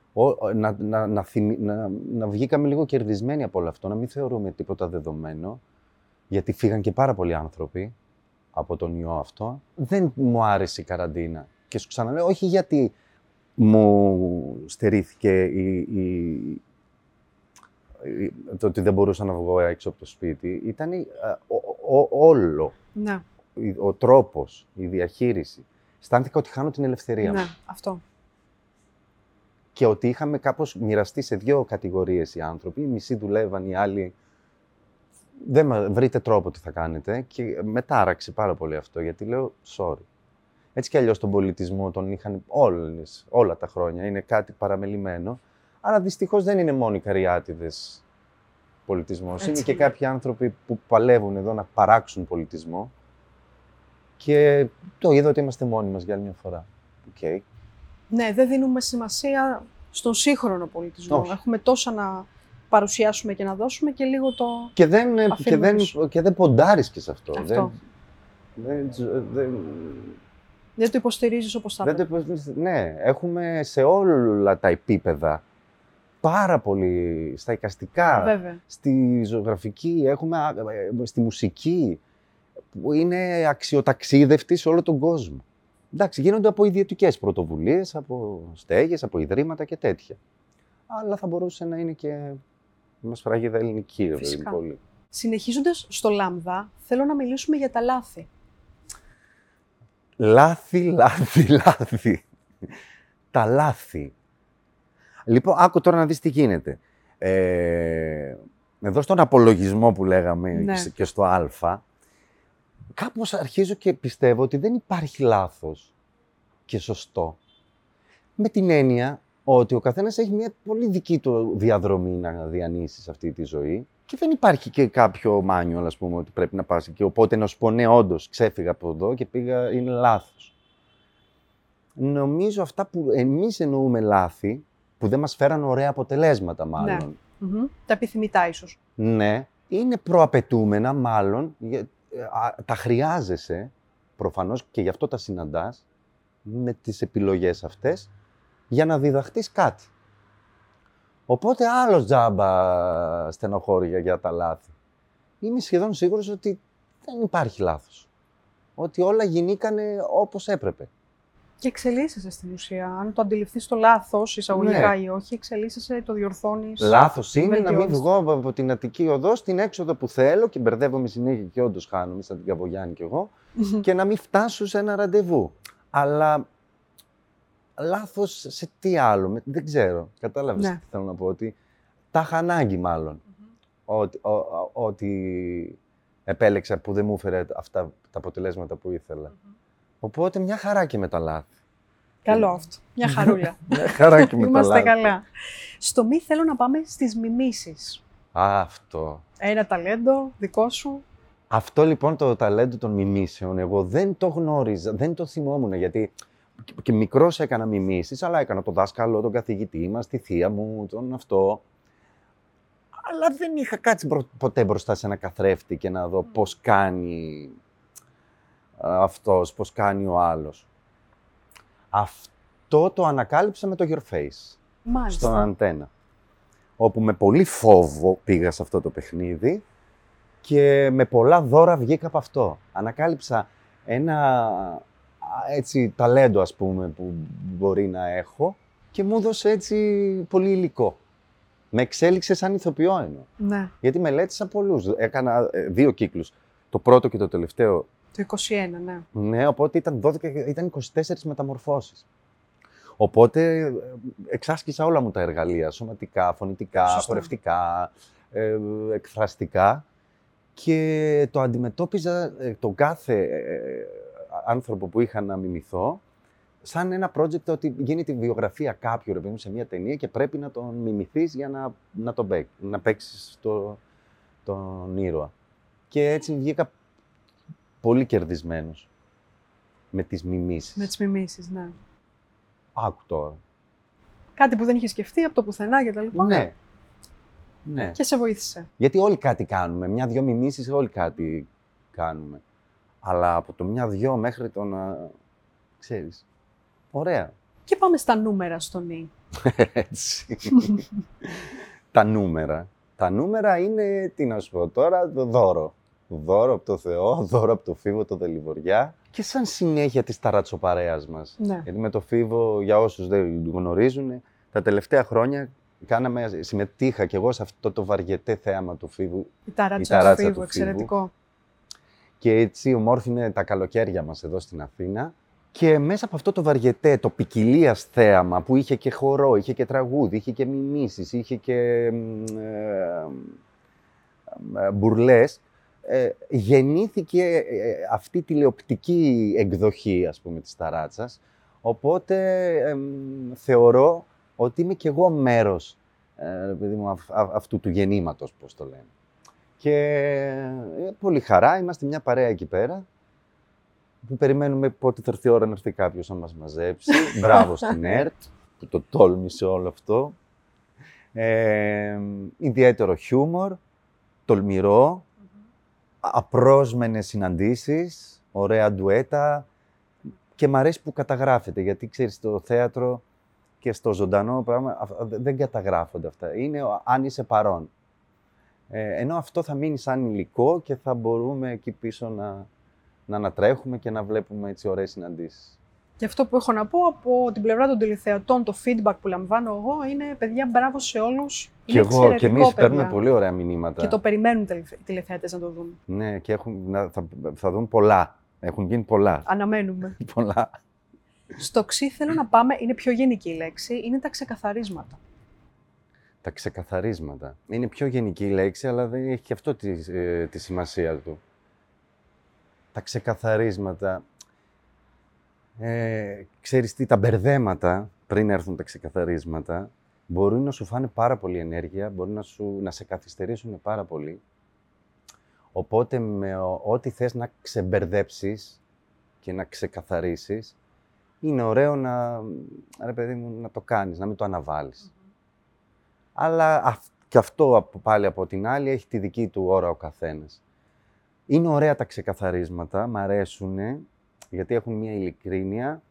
να, να, να, θυμι- να, να βγήκαμε λίγο κερδισμένοι από όλο αυτό, να μην θεωρούμε τίποτα δεδομένο, γιατί φύγαν και πάρα πολλοί άνθρωποι από τον ιό αυτό. Δεν μου άρεσε η καραντίνα. Και σου ξαναλέω, όχι γιατί μου στερήθηκε η, η- η- το ότι δεν μπορούσα να βγω έξω από το σπίτι. Ήταν η- α, ο- ο- όλο, Ναι, η- ο τρόπος, η διαχείριση. Αισθάνθηκα ότι χάνω την ελευθερία μου ναι, αυτό. Και ότι είχαμε κάπως μοιραστεί σε δύο κατηγορίες οι άνθρωποι. Οι μισοί δουλεύαν, οι άλλοι δεν μα- βρείτε τρόπο τι θα κάνετε και με τάραξε πάρα πολύ αυτό γιατί λέω sorry. Έτσι κι αλλιώς τον πολιτισμό τον είχαν όλες, όλα τα χρόνια, είναι κάτι παραμελημένο. Αλλά δυστυχώς δεν είναι μόνο οι Καρυάτιδες πολιτισμός. Είναι Έτσι και είναι. κάποιοι άνθρωποι που παλεύουν εδώ να παράξουν πολιτισμό. Και το είδα ότι είμαστε μόνοι μας για άλλη μια φορά. Οκ. Ναι, δεν δίνουμε σημασία στον σύγχρονο πολιτισμό. Όχι. Έχουμε τόσα να παρουσιάσουμε και να δώσουμε και λίγο το... Και δεν, και Αφήνουμε δεν, πίσω. και δεν ποντάρεις και σε αυτό. Αυτό. Δεν, δεν, δεν, Δεν το υποστηρίζεις όπως θα δεν το έπρεπε. υποστηρίζεις. ναι, έχουμε σε όλα τα επίπεδα πάρα πολύ στα εικαστικά, Βέβαια. στη ζωγραφική, έχουμε α, ε, στη μουσική, που είναι αξιοταξίδευτη σε όλο τον κόσμο. Εντάξει, γίνονται από ιδιωτικές πρωτοβουλίες, από στέγες, από ιδρύματα και τέτοια. Αλλά θα μπορούσε να είναι και με σφραγίδα ελληνική, ρε παιδί μου, Φυσικά. πολύ. Συνεχίζοντας στο Λάμδα, θέλω να μιλήσουμε για τα λάθη. Λάθη, λάθη, λάθη. Τα λάθη. Λοιπόν, άκου τώρα να δεις τι γίνεται. Ε, εδώ στον απολογισμό που λέγαμε Ναι. και στο α, κάπως αρχίζω και πιστεύω ότι δεν υπάρχει λάθος και σωστό. Με την έννοια ότι ο καθένας έχει μια πολύ δική του διαδρομή να διανύσεις σε αυτή τη ζωή και δεν υπάρχει και κάποιο μάνιο, ας πούμε, ότι πρέπει να πας εκεί. Οπότε να σου πω, ναι, όντως, ξέφυγα από εδώ και πήγα, είναι λάθος. Νομίζω αυτά που εμείς εννοούμε λάθη, που δεν μας φέραν ωραία αποτελέσματα μάλλον. Μμμ. Τα επιθυμητά ίσως. Ναι, είναι προαπαιτούμενα μάλλον, για- ε, α, τα χρειάζεσαι, προφανώς και γι' αυτό τα συναντάς, με τις επιλογές αυτές, για να διδαχτείς κάτι. Οπότε άλλο τζάμπα στενοχώρια για τα λάθη. Είμαι σχεδόν σίγουρος ότι δεν υπάρχει λάθος. Ότι όλα γινήκανε όπως έπρεπε. Και εξελίσσεσαι στην ουσία. Αν το αντιληφθείς το λάθος, εισαγωγικά Ναι. ή όχι, εξελίσσεσαι, το διορθώνεις. Λάθος είναι να μην βελτιώνεις. βγω από την Αττική Οδό στην έξοδο που θέλω και μπερδεύομαι συνέχεια και όντως χάνομαι, σαν την Καβογιάννη κι εγώ, και να μην φτάσω σε ένα ραντεβού. Αλλά λάθος σε τι άλλο, με- δεν ξέρω. Κατάλαβες Ναι. τι θέλω να πω, ότι τα είχα ανάγκη μάλλον. Ότι, ο- ο- ότι επέλεξα που δεν μου έφερε αυτά τα αποτελέσματα που ήθελα. Οπότε μια χαρά και με τα λάθη. Καλό αυτό. Μια *laughs* χαρούλα. Μια χαρά και με τα Είμαστε λάθη. καλά. Στο μη θέλω να πάμε στις μιμήσεις. Αυτό. Ένα ταλέντο δικό σου. Αυτό λοιπόν το ταλέντο των μιμήσεων, εγώ δεν το γνώριζα, δεν το θυμόμουν γιατί και- και μικρός έκανα μιμήσεις, αλλά έκανα τον δάσκαλο, τον καθηγητή μας, τη θεία μου, τον αυτό. Αλλά δεν είχα κάτσει μπρο- ποτέ μπροστά σε ένα καθρέφτη και να δω πώς κάνει α, αυτός, πώς κάνει ο άλλος. Αυτό το ανακάλυψα με το Your Face Μάλιστα. στον Αντένα. Όπου με πολύ φόβο πήγα σε αυτό το παιχνίδι και με πολλά δώρα βγήκα από αυτό. Ανακάλυψα ένα α, έτσι ταλέντο ας πούμε που μπορεί να έχω και μου έδωσε έτσι πολύ υλικό. Με εξέλιξε σαν ηθοποιό εννοώ. Ναι, Γιατί μελέτησα πολλούς. Έκανα ε, δύο κύκλους. Το πρώτο και το τελευταίο το 21, ναι. ναι, οπότε ήταν, 12, ήταν 24 μεταμορφώσεις. Οπότε ε, εξάσκησα όλα μου τα εργαλεία, σωματικά, φωνητικά, Σωστά. χορευτικά, ε, εκφραστικά και το αντιμετώπιζα ε, τον κάθε ε, άνθρωπο που είχα να μιμηθώ σαν ένα project ότι γίνεται η βιογραφία κάποιου ρε παιδί μου, σε μια ταινία και πρέπει να τον μιμηθείς για να, να, τον παί, να παίξεις το, τον ήρωα. Και έτσι βγήκα πολύ κερδισμένος με τις μιμήσεις. Με τις μιμήσεις, ναι. Άκου τώρα. Κάτι που δεν είχε σκεφτεί από το πουθενά και τα λοιπά. Ναι. Ναι. Και σε βοήθησε. Γιατί όλοι κάτι κάνουμε. Μια-δυο μιμήσεις όλοι κάτι κάνουμε. Αλλά από το μια-δυο μέχρι το να... Ξέρεις. Ωραία. Και πάμε στα νούμερα στο νη. *laughs* Έτσι. Τα νούμερα. Τα νούμερα είναι, τι να σου πω τώρα, το δώρο. Δώρο από το Θεό, *laughs* δώρο από το Φίβο, το Δελιβοριά. Και σαν συνέχεια της ταρατσοπαρέας μας. Ναι. Γιατί με το Φίβο, για όσους δεν γνωρίζουν, τα τελευταία χρόνια κάναμε, συμμετείχα κι εγώ σε αυτό το βαριετέ θέαμα του Φίβου Η ταράτσα, Η ταράτσα του φίβου, του εξαιρετικό. και έτσι ομόρφινε τα καλοκαίρια μας εδώ στην Αθήνα. Και μέσα από αυτό το βαριετέ, το ποικιλίας θέαμα που είχε και χορό, είχε και τραγούδι, είχε και μιμήσεις, είχε και μ, ε, ε, μπουρλές, ε, γεννήθηκε ε, αυτή η τηλεοπτική εκδοχή, ας πούμε, της ταράτσας. Οπότε εμ, θεωρώ ότι είμαι κι εγώ μέρος ε, παιδί μου, αυ- αυ- αυτού του γεννήματος, πώς το λένε. Και ε, πολύ χαρά, είμαστε μια παρέα εκεί πέρα που περιμένουμε πότε θα έρθει η ώρα να έρθει κάποιος να μας μαζέψει. *laughs* Μπράβο στην ΕΡΤ που το τόλμησε όλο αυτό. Ε, ιδιαίτερο χιούμορ, τολμηρό, απρόσμενες συναντήσεις, ωραία ντουέτα και μ' αρέσει που καταγράφεται γιατί ξέρεις στο θέατρο και στο ζωντανό πράγμα α- α- δεν καταγράφονται αυτά. Είναι ο- αν είσαι παρόν. Ε, ενώ αυτό θα μείνει σαν υλικό και θα μπορούμε εκεί πίσω να, να ανατρέχουμε και να βλέπουμε έτσι ωραίες συναντήσεις. Και αυτό που έχω να πω από την πλευρά των τηλεθεατών, το feedback που λαμβάνω εγώ είναι παιδιά μπράβο σε όλους. Και Είναι εγώ και εξαιρετικό, εμείς παιδιά. παίρνουμε πολύ ωραία μηνύματα. Και το περιμένουν οι τηλεθεατές να το δουν. Ναι, και έχουν, να- θα, θα δουν πολλά. Έχουν γίνει πολλά. Αναμένουμε. *laughs* πολλά. Στο ξύ θέλω να πάμε, είναι πιο γενική η λέξη, είναι τα ξεκαθαρίσματα. Τα ξεκαθαρίσματα. Είναι πιο γενική η λέξη, αλλά δεν έχει και αυτό τη, ε, τη σημασία του. Τα ξεκαθαρίσματα. Ε, ξέρεις τι, τα μπερδέματα πριν έρθουν τα ξεκαθαρίσματα, μπορεί να σου φάνε πάρα πολύ ενέργεια, μπορεί να, σου, να σε καθυστερήσουν πάρα πολύ. Οπότε με ό,τι θες να ξεμπερδέψεις και να ξεκαθαρίσεις, είναι ωραίο να, ρε παιδί μου, να το κάνεις, να μην το αναβάλεις. Αλλά και αυτό πάλι από την άλλη έχει τη δική του ώρα ο καθένας. Είναι ωραία τα ξεκαθαρίσματα, μ' αρέσουν, γιατί έχουν μια ειλικρίνεια.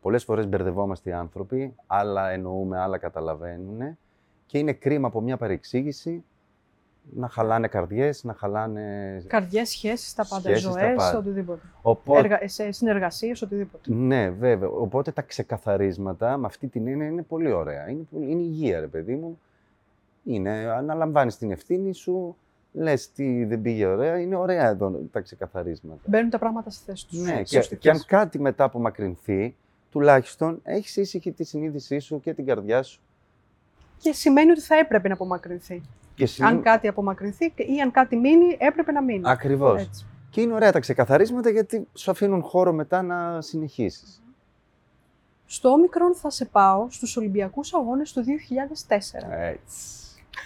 Πολλές φορές μπερδευόμαστε οι άνθρωποι, άλλα εννοούμε, άλλα καταλαβαίνουν. Και είναι κρίμα από μια παρεξήγηση να χαλάνε καρδιές, να χαλάνε... Καρδιές, σχέσεις, τα πάντα, σχέσεις, ζωές, τα πάντα. οτιδήποτε. Οπότε... Εργα... Σε συνεργασίες, οτιδήποτε. Ναι, βέβαια. Οπότε τα ξεκαθαρίσματα με αυτή την έννοια είναι πολύ ωραία. Είναι, πολύ... είναι υγεία, ρε παιδί μου. Είναι, αναλαμβάνεις την ευθύνη σου, λες τι δεν πήγε ωραία, είναι ωραία εδώ τα ξεκαθαρίσματα. Μπαίνουν τα πράγματα στη θέση τους. Ναι, και, σωστικές. και αν κάτι μετά απομακρυνθεί, τουλάχιστον έχεις ήσυχη τη συνείδησή σου και την καρδιά σου. Και σημαίνει ότι θα έπρεπε να απομακρυνθεί. Και Αν κάτι απομακρυνθεί ή αν κάτι μείνει, έπρεπε να μείνει. Ακριβώς. Έτσι. Και είναι ωραία τα ξεκαθαρίσματα γιατί σου αφήνουν χώρο μετά να συνεχίσεις. Στο όμικρον θα σε πάω στους Ολυμπιακούς Αγώνες του 2004. Έτσι.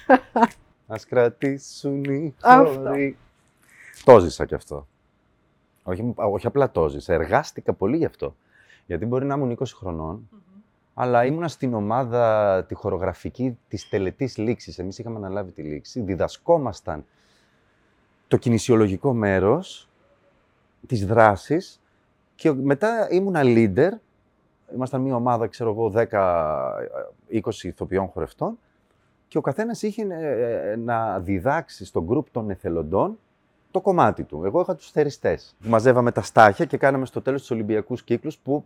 *laughs* Ας κρατήσουν οι Αυτό. χώροι. Το ζήσα κι αυτό. Όχι, όχι απλά το ζήσα, εργάστηκα πολύ γι' αυτό. Γιατί μπορεί να ήμουν 20 χρονών, αλλά ήμουνα στην ομάδα τη χορογραφική της τελετής λήξης. Εμείς είχαμε αναλάβει τη λήξη, διδασκόμασταν το κινησιολογικό μέρος της δράσης και μετά ήμουνα leader. Ήμασταν μια ομάδα, ξέρω εγώ, 10-20 ηθοποιών χορευτών και ο καθένας είχε ε, ε, να διδάξει στον γκρουπ των εθελοντών το κομμάτι του. Εγώ είχα τους θεριστές. Μαζεύαμε τα στάχια και κάναμε στο τέλος τους Ολυμπιακούς κύκλους που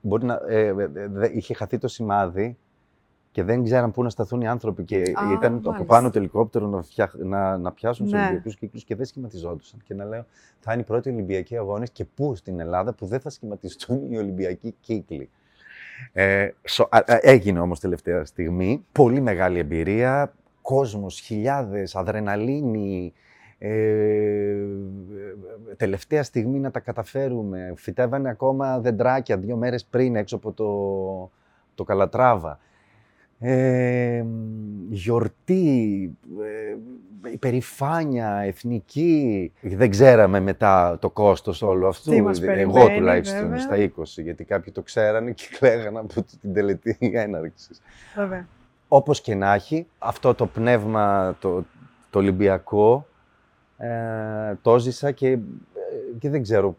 μπορεί να, ε, ε, δε- είχε χαθεί το σημάδι και δεν ξέραν πού να σταθούν οι άνθρωποι και Α, ήταν από μάλιστα. πάνω το ελικόπτερο να, φτιάχ- να, να πιάσουν τους Ναι. Ολυμπιακούς κύκλους και δεν σχηματιζόντουσαν. Και να λέω, θα είναι οι πρώτοι Ολυμπιακοί αγώνες και πού στην Ελλάδα που δεν θα σχηματιστούν οι Ολυμπιακοί κύκλοι. Ε, σο- α- α- έγινε όμως τελευταία στιγμή. Πολύ μεγάλη εμπειρία. Κόσμος, χιλιάδες, αδρεναλίνη. Ε, τελευταία στιγμή να τα καταφέρουμε. Φυτεύανε ακόμα δεντράκια δύο μέρες πριν έξω από το, το Καλατράβα. Ε, γιορτή, ε, υπερηφάνεια, εθνική. Δεν ξέραμε μετά το κόστος όλου αυτού. Τι μας Εγώ περιμένει, τουλάχιστον βέβαια. στα 20, γιατί κάποιοι το ξέρανε και *laughs* κλαίγανε από την τελετή έναρξης. Βέβαια. Όπως και να έχει, αυτό το πνεύμα το, το Ολυμπιακό ε, το ζήσα και, ε, και δεν ξέρω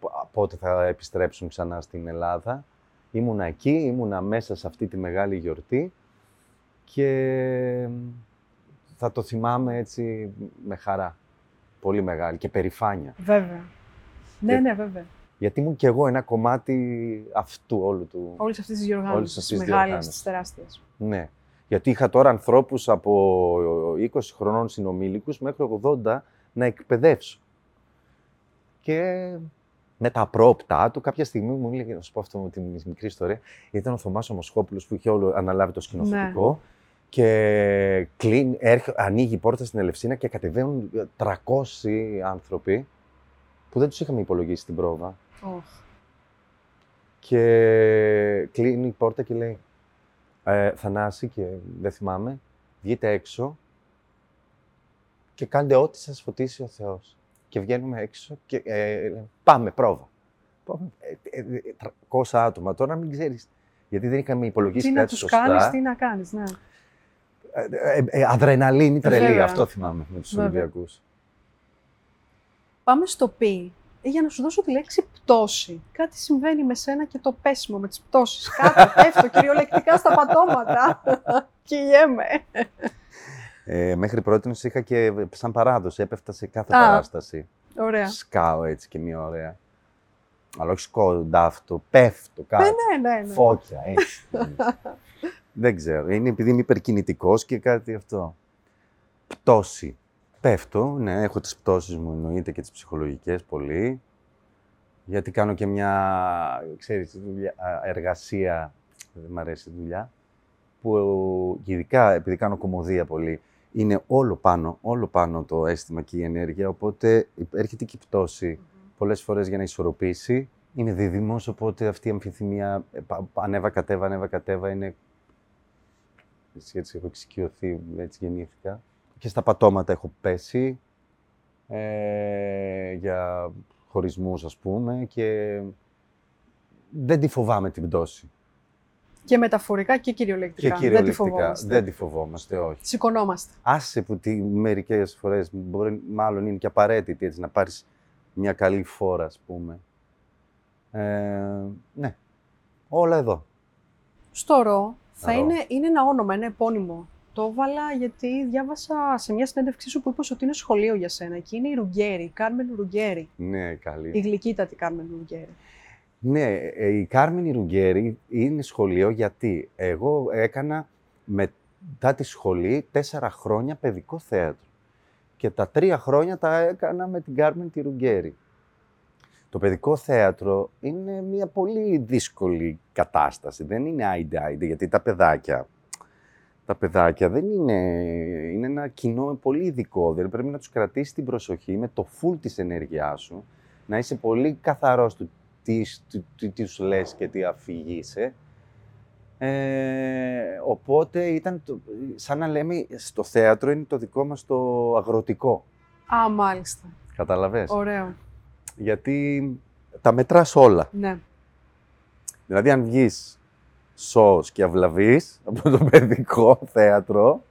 π- πότε θα επιστρέψουν ξανά στην Ελλάδα. Ήμουνα εκεί, ήμουνα μέσα σε αυτή τη μεγάλη γιορτή και θα το θυμάμαι έτσι με χαρά. Πολύ μεγάλη και περηφάνεια. Βέβαια. Ναι, Και- ναι, βέβαια. Γιατί ήμουν και εγώ ένα κομμάτι αυτού όλου του. Όλες αυτές τις Όλες διοργάνωσεις, αυτές τις τις μεγάλες, διοργάνωσεις. τις τεράστιες. Ναι. Γιατί είχα τώρα ανθρώπους από 20 χρονών συνομήλικους μέχρι 80 να εκπαιδεύσω. Και με τα πρόπτα του, κάποια στιγμή μου έλεγε, να σου πω αυτό με την μικρή ιστορία, ήταν ο Θωμάς ο Μοσχόπουλος που είχε όλο αναλάβει το σκηνοθετικό και κλείνει, έρχε, ανοίγει η πόρτα στην Ελευσίνα και κατεβαίνουν 300 άνθρωποι που δεν τους είχαμε υπολογίσει την πρόβα. Οχ. Και κλείνει η πόρτα και λέει ε, Θανάση και δεν θυμάμαι, βγείτε έξω και κάντε ό,τι σας φωτίσει ο Θεός. Και βγαίνουμε έξω και ε, λέμε, πάμε πρόβα. Πάμε, ε, ε, ε, 300 άτομα, τώρα μην ξέρεις. Γιατί δεν είχαμε υπολογίσει Τι να κάτι τους σωστά. κάνεις, τι να κάνεις, ναι. Ε, ε, ε, αδρεναλίνη τρελή, Βέβαια. αυτό θυμάμαι με τους Βέβαια. Ολυμπιακούς. Πάμε στο πι για να σου δώσω τη λέξη πτώση. Κάτι συμβαίνει με σένα και το πέσιμο με τις πτώσεις. *laughs* Κάτι πέφτω κυριολεκτικά στα πατώματα. *laughs* Κυλιέμαι. Ε, μέχρι πρώτη είχα και σαν παράδοση, έπεφτα σε κάθε Α. παράσταση. Ωραία. Σκάω έτσι και μια ωραία. Αλλά όχι σκοντάφτω, πέφτω κάτω. Ναι, ναι, ναι. Φώκια, έτσι. *laughs* Δεν ξέρω. Είναι επειδή είμαι υπερκινητικός και κάτι αυτό. Πτώση. Πέφτω, ναι, έχω τις πτώσεις μου εννοείται και τις ψυχολογικές πολύ. Γιατί κάνω και μια, ξέρεις, δουλειά, α, εργασία, δεν μ' αρέσει η δουλειά, που και ειδικά επειδή κάνω κομμωδία πολύ, είναι όλο πάνω, όλο πάνω το αίσθημα και η ενέργεια, οπότε έρχεται και η πτώση πολλές φορές για να ισορροπήσει Είμαι δίδυμος, οπότε αυτή η αμφιθυμία ε, πα- πα- ανέβα κατέβα, ανέβα κατέβα είναι... Έτσι, έτσι έχω εξοικειωθεί, έτσι γεννήθηκα. Και στα πατώματα έχω πέσει ε, για χωρισμούς ας πούμε και δεν τη φοβάμαι την πτώση. Και μεταφορικά και Και κυριολεκτικά. Δεν τη κυριολεκτικά φοβόμαστε. δεν τη φοβόμαστε, όχι. Σηκωνόμαστε. Άσε που τι, μερικές φορές μπορεί, μάλλον είναι και απαραίτητη έτσι, να πάρεις μια καλή φόρα, ας πούμε. Ε, ναι, όλα εδώ. Στο ρο θα Ρο. είναι, είναι ένα όνομα, ένα επώνυμο. Το έβαλα γιατί διάβασα σε μια συνέντευξή σου που είπες ότι είναι σχολείο για σένα και είναι η Ρουγκέρι, η Κάρμεν Ρουγκέρι. Ναι, καλή. Η γλυκύτατη Κάρμεν Ρουγκέρι. Ναι, ε, η Κάρμενη Ρουγκέρη είναι σχολείο γιατί εγώ έκανα μετά τη σχολή τέσσερα χρόνια παιδικό θέατρο. Και τα τρία χρόνια τα έκανα με την Κάρμεν τη Ρουγκέρη. Το παιδικό θέατρο είναι μια πολύ δύσκολη κατάσταση. Δεν είναι άιντε-άιντε, γιατί τα παιδάκια, τα παιδάκια δεν είναι, είναι ένα κοινό πολύ ειδικό. Δηλαδή πρέπει να τους κρατήσεις την προσοχή με το full της ενέργειάς σου, να είσαι πολύ καθαρός του τι, τι, τι, τι σου λες και τι αφηγείσαι. Ε, οπότε ήταν το, σαν να λέμε στο θέατρο είναι το δικό μας το αγροτικό. Α, μάλιστα. Καταλαβες; Ωραίο. Γιατί τα μετράς όλα. Ναι. Δηλαδή αν βγεις σως και αυλαβείς από το παιδικό θέατρο,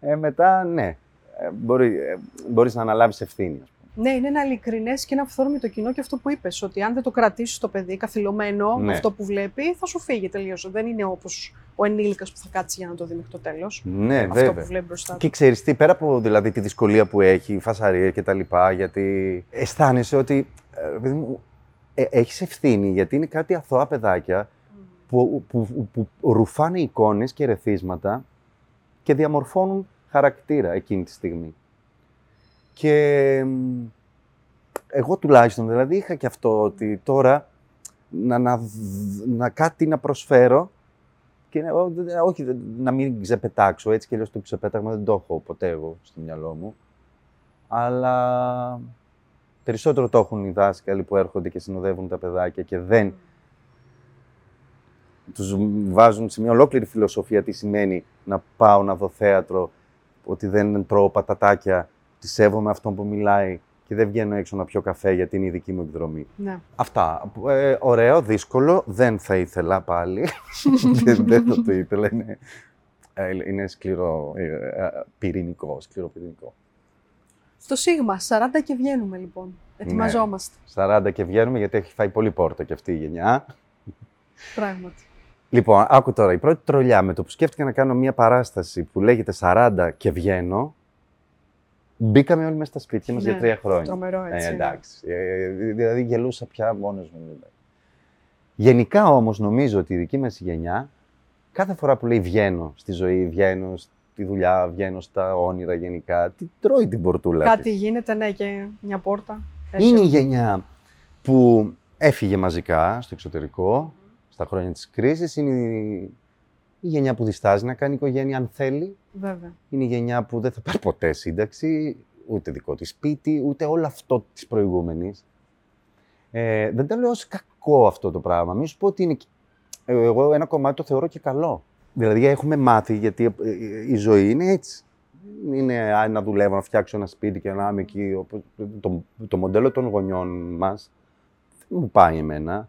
ε, μετά ναι, ε, μπορεί, ε, μπορείς να αναλάβεις ευθύνη. Ας πούμε. Ναι, είναι ένα ειλικρινές και ένα αυθόρμητο κοινό και αυτό που είπες, ότι αν δεν το κρατήσεις το παιδί καθυλωμένο με Ναι. αυτό που βλέπει, θα σου φύγει τελείως. Δεν είναι όπως ο ενήλικας που θα κάτσει για να το δει μέχρι το τέλος. Ναι, αυτό βέβαια. που βλέπει μπροστά του. Και ξέρεις τι, πέρα από δηλαδή τη δυσκολία που έχει, η φασαρία και τα λοιπά, γιατί αισθάνεσαι ότι ε, παιδί μου, ε, έχεις ευθύνη, γιατί είναι κάτι αθώα παιδάκια που, που, που, που ρουφάνε εικόνες και ρεθίσματα και διαμορφώνουν χαρακτήρα εκείνη τη στιγμή. Και μ, εγώ τουλάχιστον δηλαδή είχα και αυτό ότι τώρα να, να, δ- να κάτι να προσφέρω και να, ό- δε- όχι δε- να μην ξεπετάξω, έτσι και αλλιώς το ξεπέταγμα δεν το έχω ποτέ εγώ στο μυαλό μου. Αλλά περισσότερο το έχουν οι δάσκαλοι που έρχονται και συνοδεύουν τα παιδάκια και δεν τους βάζουν σε μια ολόκληρη φιλοσοφία τι σημαίνει να πάω να δω θέατρο, ότι δεν τρώω πατατάκια, ότι σέβομαι αυτόν που μιλάει και δεν βγαίνω έξω να πιω καφέ γιατί είναι η δική μου εκδρομή. Ναι. Αυτά. Ε, ωραίο, δύσκολο. Δεν θα ήθελα πάλι. *laughs* δεν, δεν θα το ήθελα. Είναι, ε, είναι σκληρό, ε, ε, πυρηνικό, σκληρό πυρηνικό. Στο Σίγμα, 40 και βγαίνουμε λοιπόν. Ετοιμαζόμαστε. 40 και βγαίνουμε γιατί έχει φάει πολύ πόρτα και αυτή η γενιά. Πράγματι. Λοιπόν, άκου τώρα, η πρώτη τρολιά με το που σκέφτηκα να κάνω μια παράσταση που λέγεται 40 και βγαίνω, μπήκαμε όλοι μέσα στα σπίτια μας Ναι, για τρία χρόνια. Τρομερό έτσι. Ε, εντάξει. Ε, δηλαδή γελούσα πια μόνος μου. Γενικά όμως νομίζω ότι η δική μας γενιά, κάθε φορά που λέει βγαίνω στη ζωή, βγαίνω στη δουλειά, βγαίνω στα όνειρα γενικά, τι τρώει την πορτούλα Κάτι της. γίνεται, ναι, και μια πόρτα. Έχει. Είναι η γενιά που έφυγε μαζικά στο εξωτερικό, στα χρόνια της κρίσης. Είναι η, η γενιά που διστάζει να κάνει οικογένεια αν θέλει. Βέβαια. Είναι η γενιά που δεν θα πάρει ποτέ σύνταξη, ούτε δικό της σπίτι, ούτε όλο αυτό της προηγούμενης. Ε, δεν το λέω ως κακό αυτό το πράγμα. Μην σου πω ότι είναι... και- ε, Εγώ ένα κομμάτι το θεωρώ και καλό. Δηλαδή έχουμε μάθει, γιατί ε, η ζωή είναι έτσι. Είναι α, να δουλεύω, να φτιάξω ένα σπίτι και να είμαι εκεί. Όπως- Το, το μοντέλο των γονιών μας δεν μου πάει εμένα.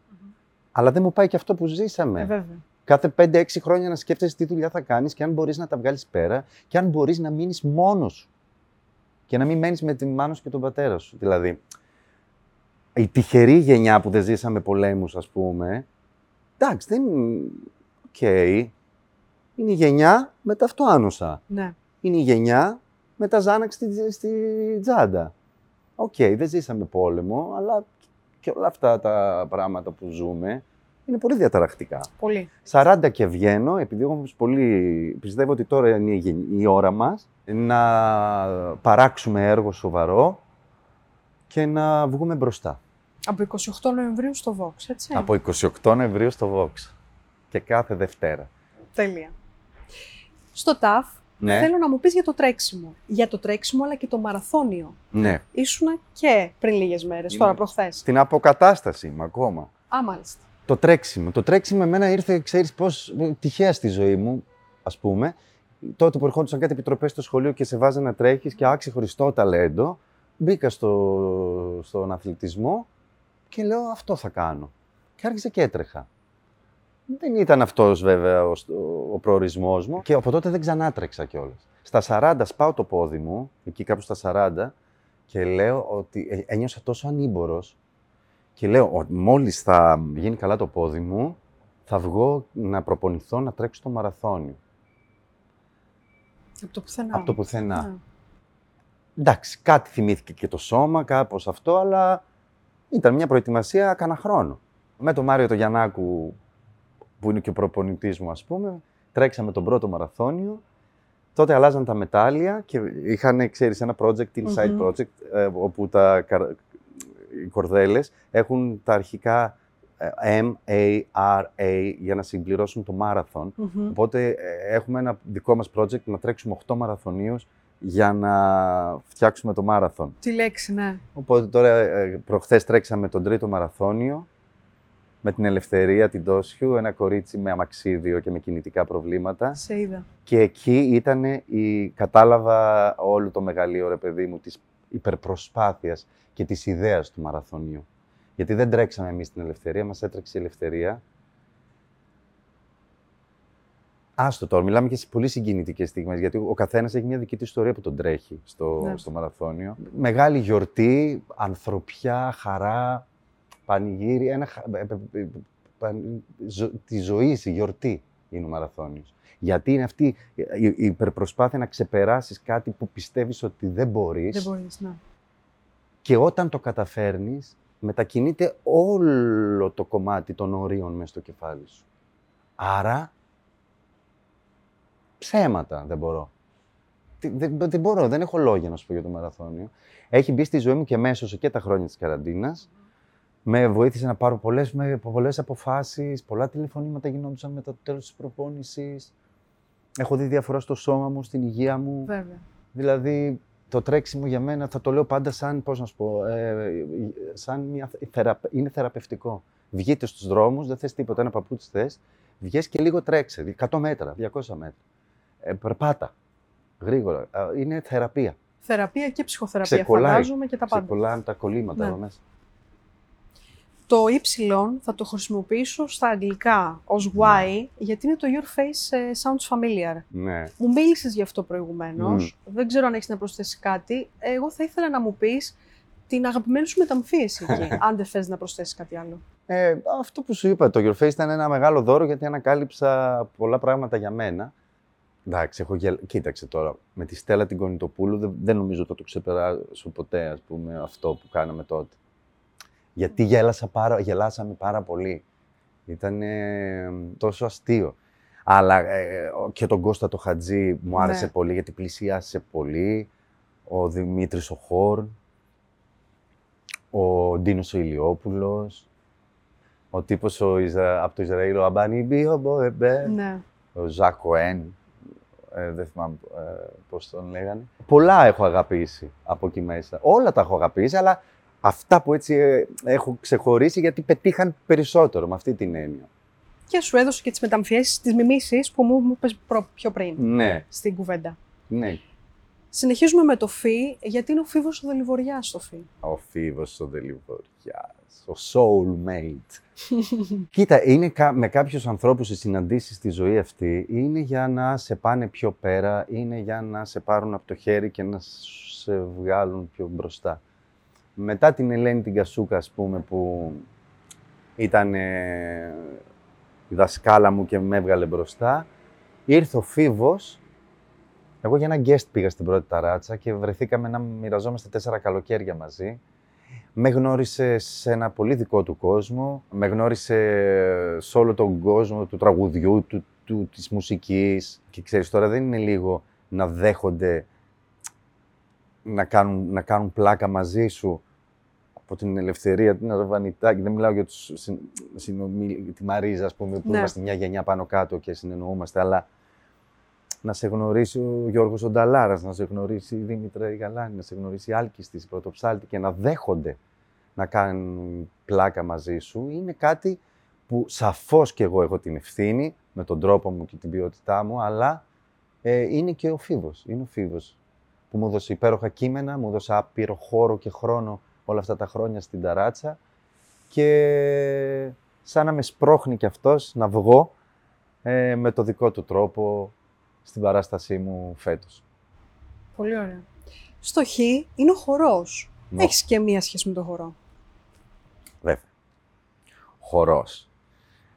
Αλλά δεν μου πάει και αυτό που ζήσαμε Ε, βέβαια. Κάθε 5-6 χρόνια να σκέφτεσαι τι δουλειά θα κάνεις και αν μπορείς να τα βγάλεις πέρα και αν μπορείς να μείνεις μόνος σου. Και να μην μένεις με τη μάνα σου και τον πατέρα σου. Δηλαδή, η τυχερή γενιά που δεν ζήσαμε πολέμους, ας πούμε, εντάξει, δεν είναι... Οκ. Είναι η γενιά με τα αυτοάνοσα. Ναι. Είναι η γενιά με τα Xanax στη, στη τσάντα. Οκ, δεν ζήσαμε πόλεμο, αλλά και όλα αυτά τα πράγματα που ζούμε είναι πολύ διαταρακτικά. Πολύ. 40 και βγαίνω, επειδή εγώ όμως πολύ πιστεύω ότι τώρα είναι η γεν- η ώρα μας να παράξουμε έργο σοβαρό και να βγούμε μπροστά. Από 28 Νοεμβρίου στο Vox, έτσι. Από 28 Νοεμβρίου στο Vox και κάθε Δευτέρα. Τέλεια. Στο ΤΑΦ Ναι, Θέλω να μου πεις για το τρέξιμο. Για το τρέξιμο αλλά και το μαραθώνιο. ναι. Ήσουνα και πριν λίγες μέρες, Είμαι- τώρα προχθές. Στην αποκατάσταση είμαι ακόμα. Α, μάλιστα. Το τρέξιμο. Το τρέξιμο εμένα ήρθε, ξέρεις πώς, τυχαία στη ζωή μου, ας πούμε. Τότε που ερχόντουσαν κάτι επιτροπές στο σχολείο και σε βάζανε να τρέχεις και άξι χωριστό ταλέντο, μπήκα στο, στον αθλητισμό και λέω αυτό θα κάνω. Και άρχισα και έτρεχα. Δεν ήταν αυτός βέβαια ο, ο προορισμός μου και από τότε δεν ξανά τρέξα κιόλας. Στα 40 σπάω το πόδι μου, εκεί κάπου στα 40, και λέω ότι ε, ένιωσα τόσο ανήμπορος και λέω ότι μόλις θα γίνει καλά το πόδι μου, θα βγω να προπονηθώ να τρέξω το μαραθώνιο. Από το πουθενά. Από το πουθενά. Ναι. Εντάξει, κάτι θυμήθηκε και το σώμα, κάπως αυτό, αλλά ήταν μια προετοιμασία κανένα χρόνο. Με τον Μάριο το Γιαννάκου, που είναι και ο προπονητής μου, ας πούμε, τρέξαμε τον πρώτο μαραθώνιο. Τότε αλλάζαν τα μετάλλια και είχαν, ξέρεις, ένα project, inside Μμμ. project, ε, όπου τα, καρ- οι κορδέλες έχουν τα αρχικά ε, M, A, R, A για να συμπληρώσουν το μάραθον. Μμμ. Οπότε ε, έχουμε ένα δικό μας project να τρέξουμε 8 μαραθωνίους για να φτιάξουμε το μάραθον. Τη λέξη, ναι. Οπότε τώρα ε, προχθές τρέξαμε τον τρίτο μαραθώνιο με την Ελευθερία την Τόσιου, ένα κορίτσι με αμαξίδιο και με κινητικά προβλήματα. Σε είδα. Και εκεί ήταν η... κατάλαβα όλο το μεγαλείο, ρε παιδί μου, της υπερπροσπάθειας και της ιδέας του μαραθωνίου. Γιατί δεν τρέξαμε εμείς την Ελευθερία, μας έτρεξε η Ελευθερία. Άστο τώρα, μιλάμε και σε πολύ συγκινητικές στιγμές, γιατί ο καθένας έχει μια δική του ιστορία που τον τρέχει στο, Ναι. στο μαραθώνιο. Μεγάλη γιορτή, ανθρωπιά, χαρά, πανηγύρι, ένα, χα- ε, ε, ε, παν- ζω- τη ζωή, η γιορτή είναι ο μαραθώνιος. Γιατί είναι αυτή η η υπερπροσπάθεια να ξεπεράσεις κάτι που πιστεύεις ότι δεν μπορείς Δεν μπορείς, ναι. Και όταν το καταφέρνεις, μετακινείται όλο το κομμάτι των ορίων μέσα στο κεφάλι σου. Άρα, ψέματα δεν μπορώ. Τι- Δεν, δεν μπορώ, δεν έχω λόγια να σου πω για το μαραθώνιο. Έχει μπει στη ζωή μου και μέσω και τα χρόνια της καραντίνας. Με βοήθησε να πάρω πολλές, με, πολλές αποφάσεις, πολλά τηλεφωνήματα γινόντουσαν μετά το τέλος της προπόνησης. Έχω δει διαφορά στο σώμα μου, στην υγεία μου. Βέβαια. Δηλαδή, το τρέξιμο για μένα θα το λέω πάντα σαν, πώς να σου πω, ε, σαν μια θεραπε- είναι θεραπευτικό. Βγείτε στους δρόμους, δεν θες τίποτα, ένα παπούτσι θες, βγες και λίγο τρέξε, 100 μέτρα, 200 μέτρα. Ε, περπάτα, γρήγορα. Α, Είναι θεραπεία. Θεραπεία και ψυχοθεραπεία, Ξεκολλάει. φαντάζομαι και τα πάντα. Ξεκολλάνε τα κολλήματα Ναι. εδώ μέσα. Το Y θα το χρησιμοποιήσω στα αγγλικά ως Y, γιατί είναι το Your face ε, sounds familiar. Ναι. Μου μίλησες γι' αυτό προηγουμένως. Δεν ξέρω αν έχεις να προσθέσεις κάτι. Εγώ θα ήθελα να μου πεις την αγαπημένη σου μεταμφίεση *laughs* εκεί, αν δεν θες να προσθέσεις κάτι άλλο. Ε, αυτό που σου είπα, το Your Face ήταν ένα μεγάλο δώρο γιατί ανακάλυψα πολλά πράγματα για μένα. Εντάξει, έχω γελ... κοίταξε τώρα, με τη Στέλλα την Κονιτοπούλου δεν, δεν νομίζω ότι θα το ξεπεράσω ποτέ, ας πούμε, αυτό που κάναμε τότε. Γιατί γέλασα πάρα, γελάσαμε πάρα πολύ. Ήταν τόσο αστείο. Αλλά ε, ο- και τον Κώστα το Χατζή μου Ναι. άρεσε πολύ γιατί πλησίασε πολύ. Ο Δημήτρης ο Χόρν. Ο Ντίνος ο Ηλιόπουλος. Ο τύπος ο Ιζα... από το Ισραήλ, ο Αμπάνι Μπίο Μποεμπέ. Ναι. Ο Ζάκο Εν. Ε, δεν θυμάμαι ε, πώς τον λέγανε. Πολλά έχω αγαπήσει από εκεί μέσα. Όλα τα έχω αγαπήσει, αλλά αυτά που έτσι ε, έχω ξεχωρίσει γιατί πετύχαν περισσότερο με αυτή την έννοια. Και σου έδωσε και τις μεταμφιέσεις, τις μιμήσεις που μου μου είπες προ- πιο πριν Ναι, στην κουβέντα. ναι. Συνεχίζουμε με το Φι, γιατί είναι ο Φίβος ο Δελιβοριάς στο Φι. Ο Φίβος ο Δελιβοριάς, ο soulmate. *laughs* Κοίτα, είναι κα- με κάποιους ανθρώπους οι συναντήσεις στη ζωή αυτή είναι για να σε πάνε πιο πέρα, είναι για να σε πάρουν από το χέρι και να σε βγάλουν πιο μπροστά. Μετά την Ελένη την Κασούκα, ας πούμε, που ήταν ε, η δασκάλα μου και με έβγαλε μπροστά, ήρθε ο Φίβος εγώ για ένα guest πήγα στην πρώτη ταράτσα και βρεθήκαμε να μοιραζόμαστε τέσσερα καλοκαίρια μαζί. Με γνώρισε σε ένα πολύ δικό του κόσμο, με γνώρισε σε όλο τον κόσμο του τραγουδιού, του, του, της μουσικής. Και ξέρεις, τώρα δεν είναι λίγο να δέχονται να κάνουν, να κάνουν πλάκα μαζί σου από την ελευθερία, την Αρβανιτάκη. Δεν μιλάω για τους, συν, συνομιλ- τη Μαρίζα, ας πούμε, που Ναι. είμαστε μια γενιά πάνω κάτω και συνεννοούμαστε, αλλά να σε γνωρίσει ο Γιώργος Ονταλάρας, να σε γνωρίσει η Δήμητρα η Γαλάνη, να σε γνωρίσει η Άλκης της, η Πρωτοψάλτη και να δέχονται να κάνουν πλάκα μαζί σου, είναι κάτι που σαφώς και εγώ έχω την ευθύνη με τον τρόπο μου και την ποιότητά μου, αλλά ε, είναι και ο Φίβος. Είναι ο Φίβος που μου έδωσε υπέροχα κείμενα, μου έδωσε άπειρο χώρο και χρόνο όλα αυτά τα χρόνια στην ταράτσα και σαν να με σπρώχνει κι αυτός να βγω ε, με το δικό του τρόπο στην παράστασή μου φέτος. Πολύ ωραία. Στο Χ είναι ο χορός. Ναι. Έχεις και μία σχέση με το χορό. Βέβαια. Χορός.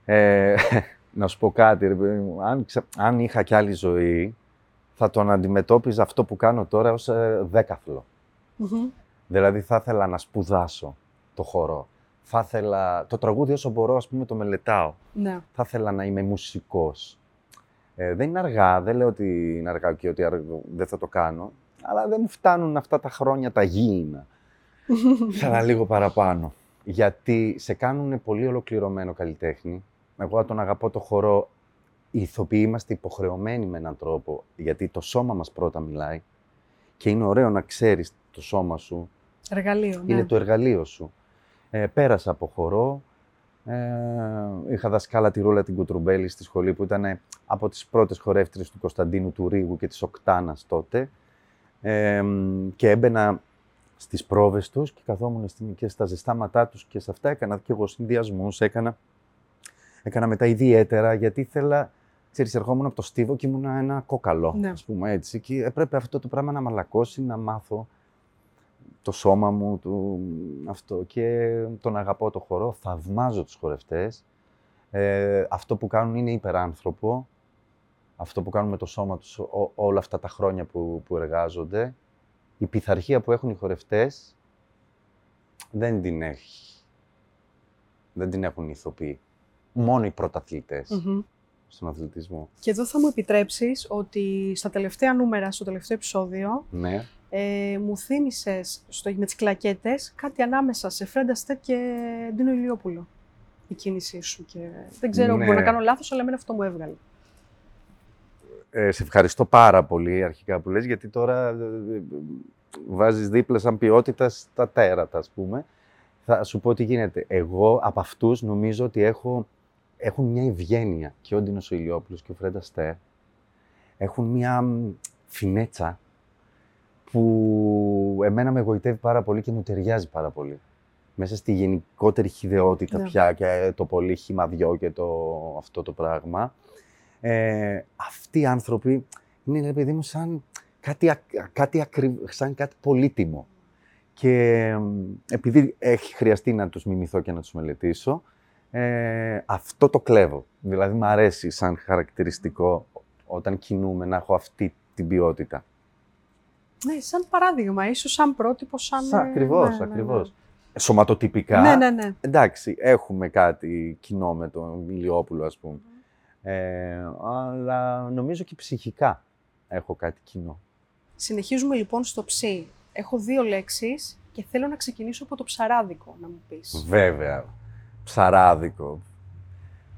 Ε, *laughs* να σου πω κάτι, ρε παιδί μου. Αν, ξε- αν είχα κι άλλη ζωή, θα τον αντιμετώπιζα αυτό που κάνω τώρα ως ε, δέκαθλο. Μμμ. Δηλαδή θα ήθελα να σπουδάσω το χορό. Θα ήθελα, το τραγούδι όσο μπορώ, ας πούμε, το μελετάω. Ναι. Θα ήθελα να είμαι μουσικός. Ε, δεν είναι αργά, δεν λέω ότι είναι αργά και ότι αργ- δεν θα το κάνω, αλλά δεν μου φτάνουν αυτά τα χρόνια τα γήινα. *laughs* Ήθελα λίγο παραπάνω. Γιατί σε κάνουν πολύ ολοκληρωμένο καλλιτέχνη. Εγώ τον αγαπώ το χορό. Οι ηθοποιοί είμαστε υποχρεωμένοι με έναν τρόπο, γιατί το σώμα μας πρώτα μιλάει και είναι ωραίο να ξέρεις το σώμα σου, Εργαλείο, ναι. είναι το εργαλείο σου. Ε, πέρασα από χορό, ε, είχα δασκάλα τη Ρούλα την Κουτρουμπέλη στη σχολή που ήταν από τις πρώτες χορεύτριες του Κωνσταντίνου του Ρίγου και της Οκτάνας τότε ε, μ, και έμπαινα στις πρόβες τους και καθόμουν στην, και στα ζεστάματά τους και σε αυτά έκανα και εγώ συνδυασμούς, έκανα, έκανα μετά ιδιαίτερα γιατί ήθελα, ξέρεις, ερχόμουν από το στίβο και ήμουν ένα κόκαλο, Ναι. ας πούμε έτσι και έπρεπε αυτό το πράγμα να μαλακώσει, να μάθω το σώμα μου, του, αυτό και τον αγαπώ το χορό, θαυμάζω τους χορευτές. Ε, αυτό που κάνουν είναι υπεράνθρωπο, αυτό που κάνουν με το σώμα τους ό- όλα αυτά τα χρόνια που, που εργάζονται. Η πειθαρχία που έχουν οι χορευτές δεν την έχει. Δεν την έχουν οι ηθοποιοί. Μόνο οι πρωταθλητές Μμμ. Στον αθλητισμό. Και εδώ θα μου επιτρέψεις ότι στα τελευταία νούμερα, στο τελευταίο επεισόδιο, Ναι. ε, μου θύμισες στο, με τις κλακέτες κάτι ανάμεσα σε Φρέντα Αστέρ και Ντίνο Ηλιόπουλο. Η κίνησή σου και δεν ξέρω, Ναι. μπορεί να κάνω λάθος, αλλά εμένα αυτό μου έβγαλε. Ε, σε ευχαριστώ πάρα πολύ αρχικά που λες, γιατί τώρα ε, ε, βάζεις δίπλα σαν ποιότητα στα τέρατα, ας πούμε. Θα σου πω τι γίνεται. Εγώ από αυτούς νομίζω ότι έχω, έχουν μια ευγένεια και ο Ντίνος ο Ηλιόπουλος και ο Φρέντα Στέρ έχουν μια μ, φινέτσα που εμένα με εγωιτεύει πάρα πολύ και μου ταιριάζει πάρα πολύ. Μέσα στη γενικότερη χιδεότητα Ναι. πια και το πολύ χυμαδιό και το, αυτό το πράγμα. Ε, αυτοί οι άνθρωποι είναι, ρε παιδί μου, σαν κάτι, ακ- κάτι, ακρι- σαν κάτι πολύτιμο. Και μ, επειδή έχει χρειαστεί να τους μιμηθώ και να τους μελετήσω, ε, αυτό το κλέβω. Δηλαδή, μου αρέσει σαν χαρακτηριστικό όταν κινούμε να έχω αυτή την ποιότητα. Ναι, σαν παράδειγμα, ίσως σαν πρότυπο, σαν... Σαν, ε, ακριβώς, ναι, ναι, ναι. ακριβώς. Σωματοτυπικά, Ναι, ναι, ναι. εντάξει, έχουμε κάτι κοινό με τον Ηλιόπουλο, ας πούμε. Ε, αλλά νομίζω και ψυχικά έχω κάτι κοινό. Συνεχίζουμε λοιπόν στο ψι. Έχω δύο λέξεις και θέλω να ξεκινήσω από το ψαράδικο, να μου πεις. Βέβαια. Ψαράδικο.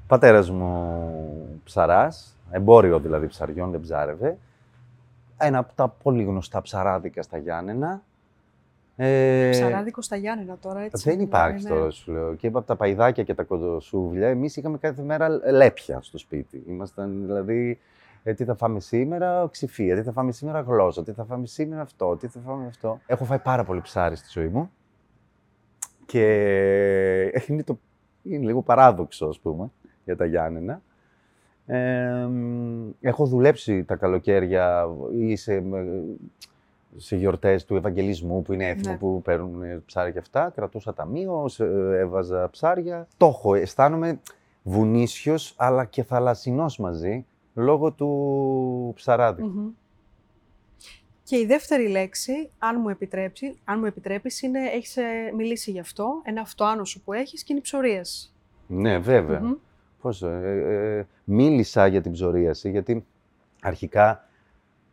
Πατέρας μου ψαράς, εμπόριο δηλαδή ψαριών, δεν ψάρευε. Ένα από τα πολύ γνωστά ψαράδικα στα Γιάννενα. Ε, Ψαράδικο στα Γιάννενα τώρα, έτσι. δεν υπάρχει ναι. τώρα, σου λέω. Και από τα παϊδάκια και τα κοντοσούβλια, εμείς είχαμε κάθε μέρα λέπια στο σπίτι. Ήμασταν δηλαδή, ε, τι θα φάμε σήμερα, ξυφία, τι θα φάμε σήμερα, γλώσσα, τι θα φάμε σήμερα αυτό, τι θα φάμε αυτό. Έχω φάει πάρα πολύ ψάρι στη ζωή μου και είναι, το, είναι λίγο παράδοξο, ας πούμε, για τα Γιάννενα. Ε, μ, έχω δουλέψει τα καλοκαίρια ή σε, με- σε γιορτές του Ευαγγελισμού που είναι έθιμο Ναι. που παίρνουν ε, ψάρια και αυτά. Κρατούσα ταμείο, σε- έβαζα ψάρια. Το έχω, αισθάνομαι βουνίσιος αλλά και θαλασσινός μαζί λόγω του ψαράδικου. Μμμ. Και η δεύτερη λέξη, αν μου, επιτρέψει, αν μου επιτρέπεις, είναι, έχεις ε, μιλήσει γι' αυτό, ένα αυτοάνωσο που έχεις και είναι η ψωρίας. Ναι, βέβαια. Μμμ. Πώς, ε, ε, μίλησα για την ψωρίαση, γιατί αρχικά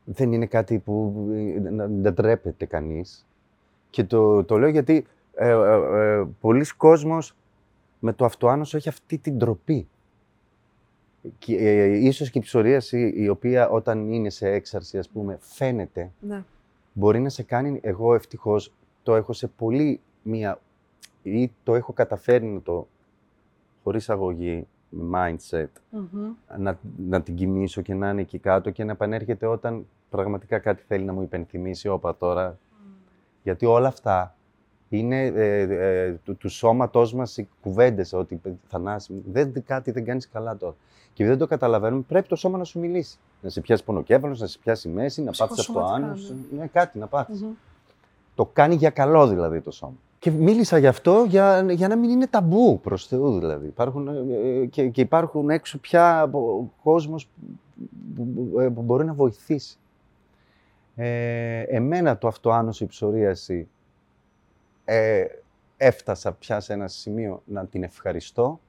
δεν είναι κάτι που ε, να- δεν τρέπεται κανείς. Και το, το λέω γιατί ε, ε, ε, πολλοί κόσμος με το αυτοάνωσο έχει αυτή την τροπή. Και, ε, ίσως και η ψωρίαση η οποία όταν είναι σε έξαρση, ας πούμε, φαίνεται, Ναι. μπορεί να σε κάνει, εγώ ευτυχώς το έχω σε πολύ μία, ή το έχω καταφέρει να το, χωρίς αγωγή, με mindset, Μμμ. να, να την κοιμήσω και να είναι εκεί κάτω και να επανέρχεται όταν πραγματικά κάτι θέλει να μου υπενθυμίσει, όπα τώρα. Γιατί όλα αυτά είναι ε, ε, του, του σώματός μας οι κουβέντες, ότι Θανάση, δεν, κάτι δεν κάνεις καλά τώρα. Και επειδή δεν το καταλαβαίνουμε, πρέπει το σώμα να σου μιλήσει. Να σε πιάσει πονοκέφαλος, να σε πιάσει η μέση, να πάθεις αυτό Ψυχοσωματικά, άνος, ναι. ναι, κάτι να πάθεις. Μμμ. Το κάνει για καλό δηλαδή το σώμα. Και μίλησα γι' αυτό για, για να μην είναι ταμπού προς Θεού δηλαδή. Υπάρχουν, ε, και, και υπάρχουν έξω πια ο κόσμος που, που- που μπορεί να βοηθήσει. Ε, εμένα το αυτοάνωση, η ψωρίαση, ε, έφτασα πια σε ένα σημείο να την ευχαριστώ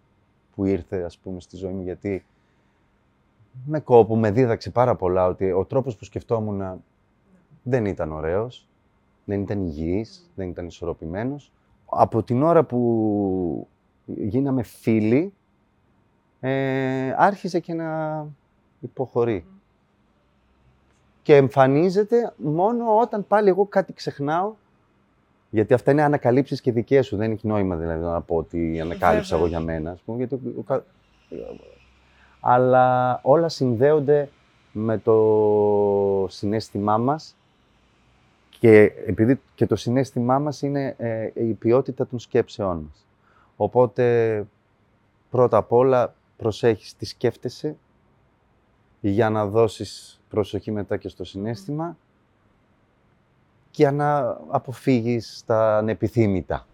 που ήρθε ας πούμε στη ζωή μου γιατί με κόπο, με δίδαξε πάρα πολλά ότι ο τρόπος που σκεφτόμουν δεν ήταν ωραίος, δεν ήταν υγιής, δεν ήταν ισορροπημένος. Από την ώρα που γίναμε φίλοι, ε, άρχισε και να υποχωρεί. Και εμφανίζεται μόνο όταν πάλι εγώ κάτι ξεχνάω, γιατί αυτά είναι ανακαλύψεις και δικές σου, δεν έχει νόημα δηλαδή να πω ότι ανακάλυψα εγώ Βέβαια. για μένα, ας πούμε, γιατί ο κα- αλλά όλα συνδέονται με το συνέστημά μας και επειδή και το συνέστημά μας είναι ε, η ποιότητα των σκέψεών μας. Οπότε, πρώτα απ' όλα, προσέχεις τι σκέφτεσαι για να δώσεις προσοχή μετά και στο συνέστημα και για να αποφύγεις τα ανεπιθύμητα.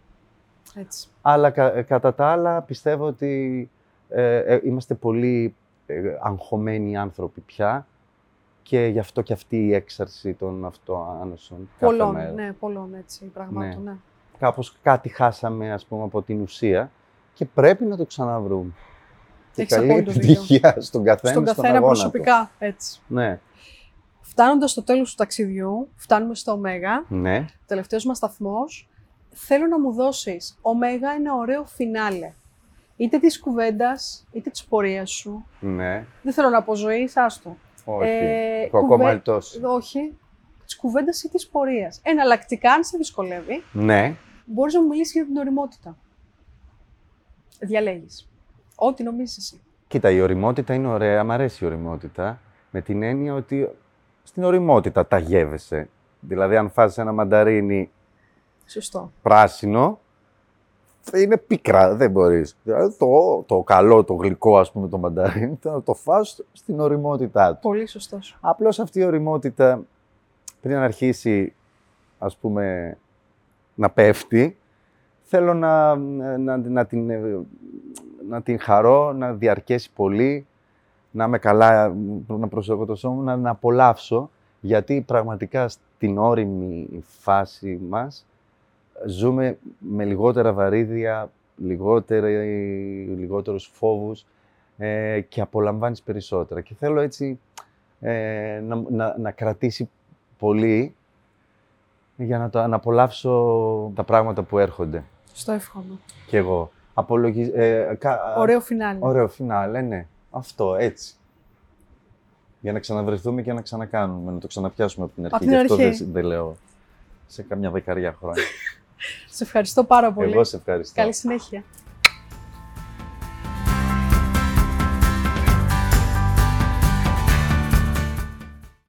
Έτσι. Αλλά κα- κατά τα άλλα πιστεύω ότι ε, ε, είμαστε πολύ ε, αγχωμένοι άνθρωποι πια και γι' αυτό και αυτή η έξαρση των αυτοάνωσων κάθε Πολλών, μέρα. ναι, πολλών έτσι, πραγμάτων, ναι. Κάπως κάτι χάσαμε ας πούμε από την ουσία και πρέπει να το ξαναβρούμε. Και Έχεις καλή απόλυτο δίκιο. επιτυχία στον καθένα, Στον καθένα αγώνα προσωπικά, έτσι. Του. Ναι, Φτάνοντας στο τέλος του ταξιδιού, φτάνουμε στο Ωμέγα, ναι. τελευταίος μας σταθμός, θέλω να μου δώσεις, Ωμέγα είναι ωραίο φινάλε. Είτε της κουβέντας, είτε της πορείας σου. Ναι, Δεν θέλω να πω ζωής, άστο. όχι. Ε, το ακόμα κουβέ- ελτός. Όχι. Της κουβέντας ή της πορείας. Εναλλακτικά, αν σε δυσκολεύει, Ναι, μπορείς να μου μιλήσεις για την οριμότητα. Διαλέγεις. Ό,τι νομίζεις εσύ. κοίτα, η οριμότητα είναι ωραία, μ' αρέσει η οριμότητα, με την έννοια ότι στην οριμότητα τα γεύεσαι. Δηλαδή, αν φας ένα μανταρίνι Σωστό. πράσινο, είναι πίκρα, δεν μπορείς. Δηλαδή, το, το καλό, το γλυκό, ας πούμε, το μανταρίνι, θα το φας στην οριμότητά του. Πολύ σωστός. Απλώς αυτή η οριμότητα, πριν αρχίσει, ας πούμε, να πέφτει, θέλω να, να, να, την, ε, να την χαρώ, να διαρκέσει πολύ, να είμαι καλά, να προσέχω το σώμα μου, να, να απολαύσω, γιατί πραγματικά στην όριμη φάση μας ζούμε με λιγότερα βαρύδια, λιγότερη, λιγότερους φόβους ε, και απολαμβάνεις περισσότερα. Και θέλω έτσι ε, να, να, να κρατήσει πολύ για να, το, να απολαύσω τα πράγματα που έρχονται. Στο εύχομαι. Κι εγώ. Απολογι... ε, κα- Ωραίο φινάλε. Ωραίο φινάλε, ναι. Αυτό, έτσι. Για να ξαναβρεθούμε και να ξανακάνουμε, να το ξαναπιάσουμε από την αρχή. Απ' την Γι' αυτό αρχή. δεν, δεν λέω σε καμιά δεκαριά χρόνια. *laughs* Σε ευχαριστώ πάρα πολύ. Εγώ σε ευχαριστώ. Καλή συνέχεια.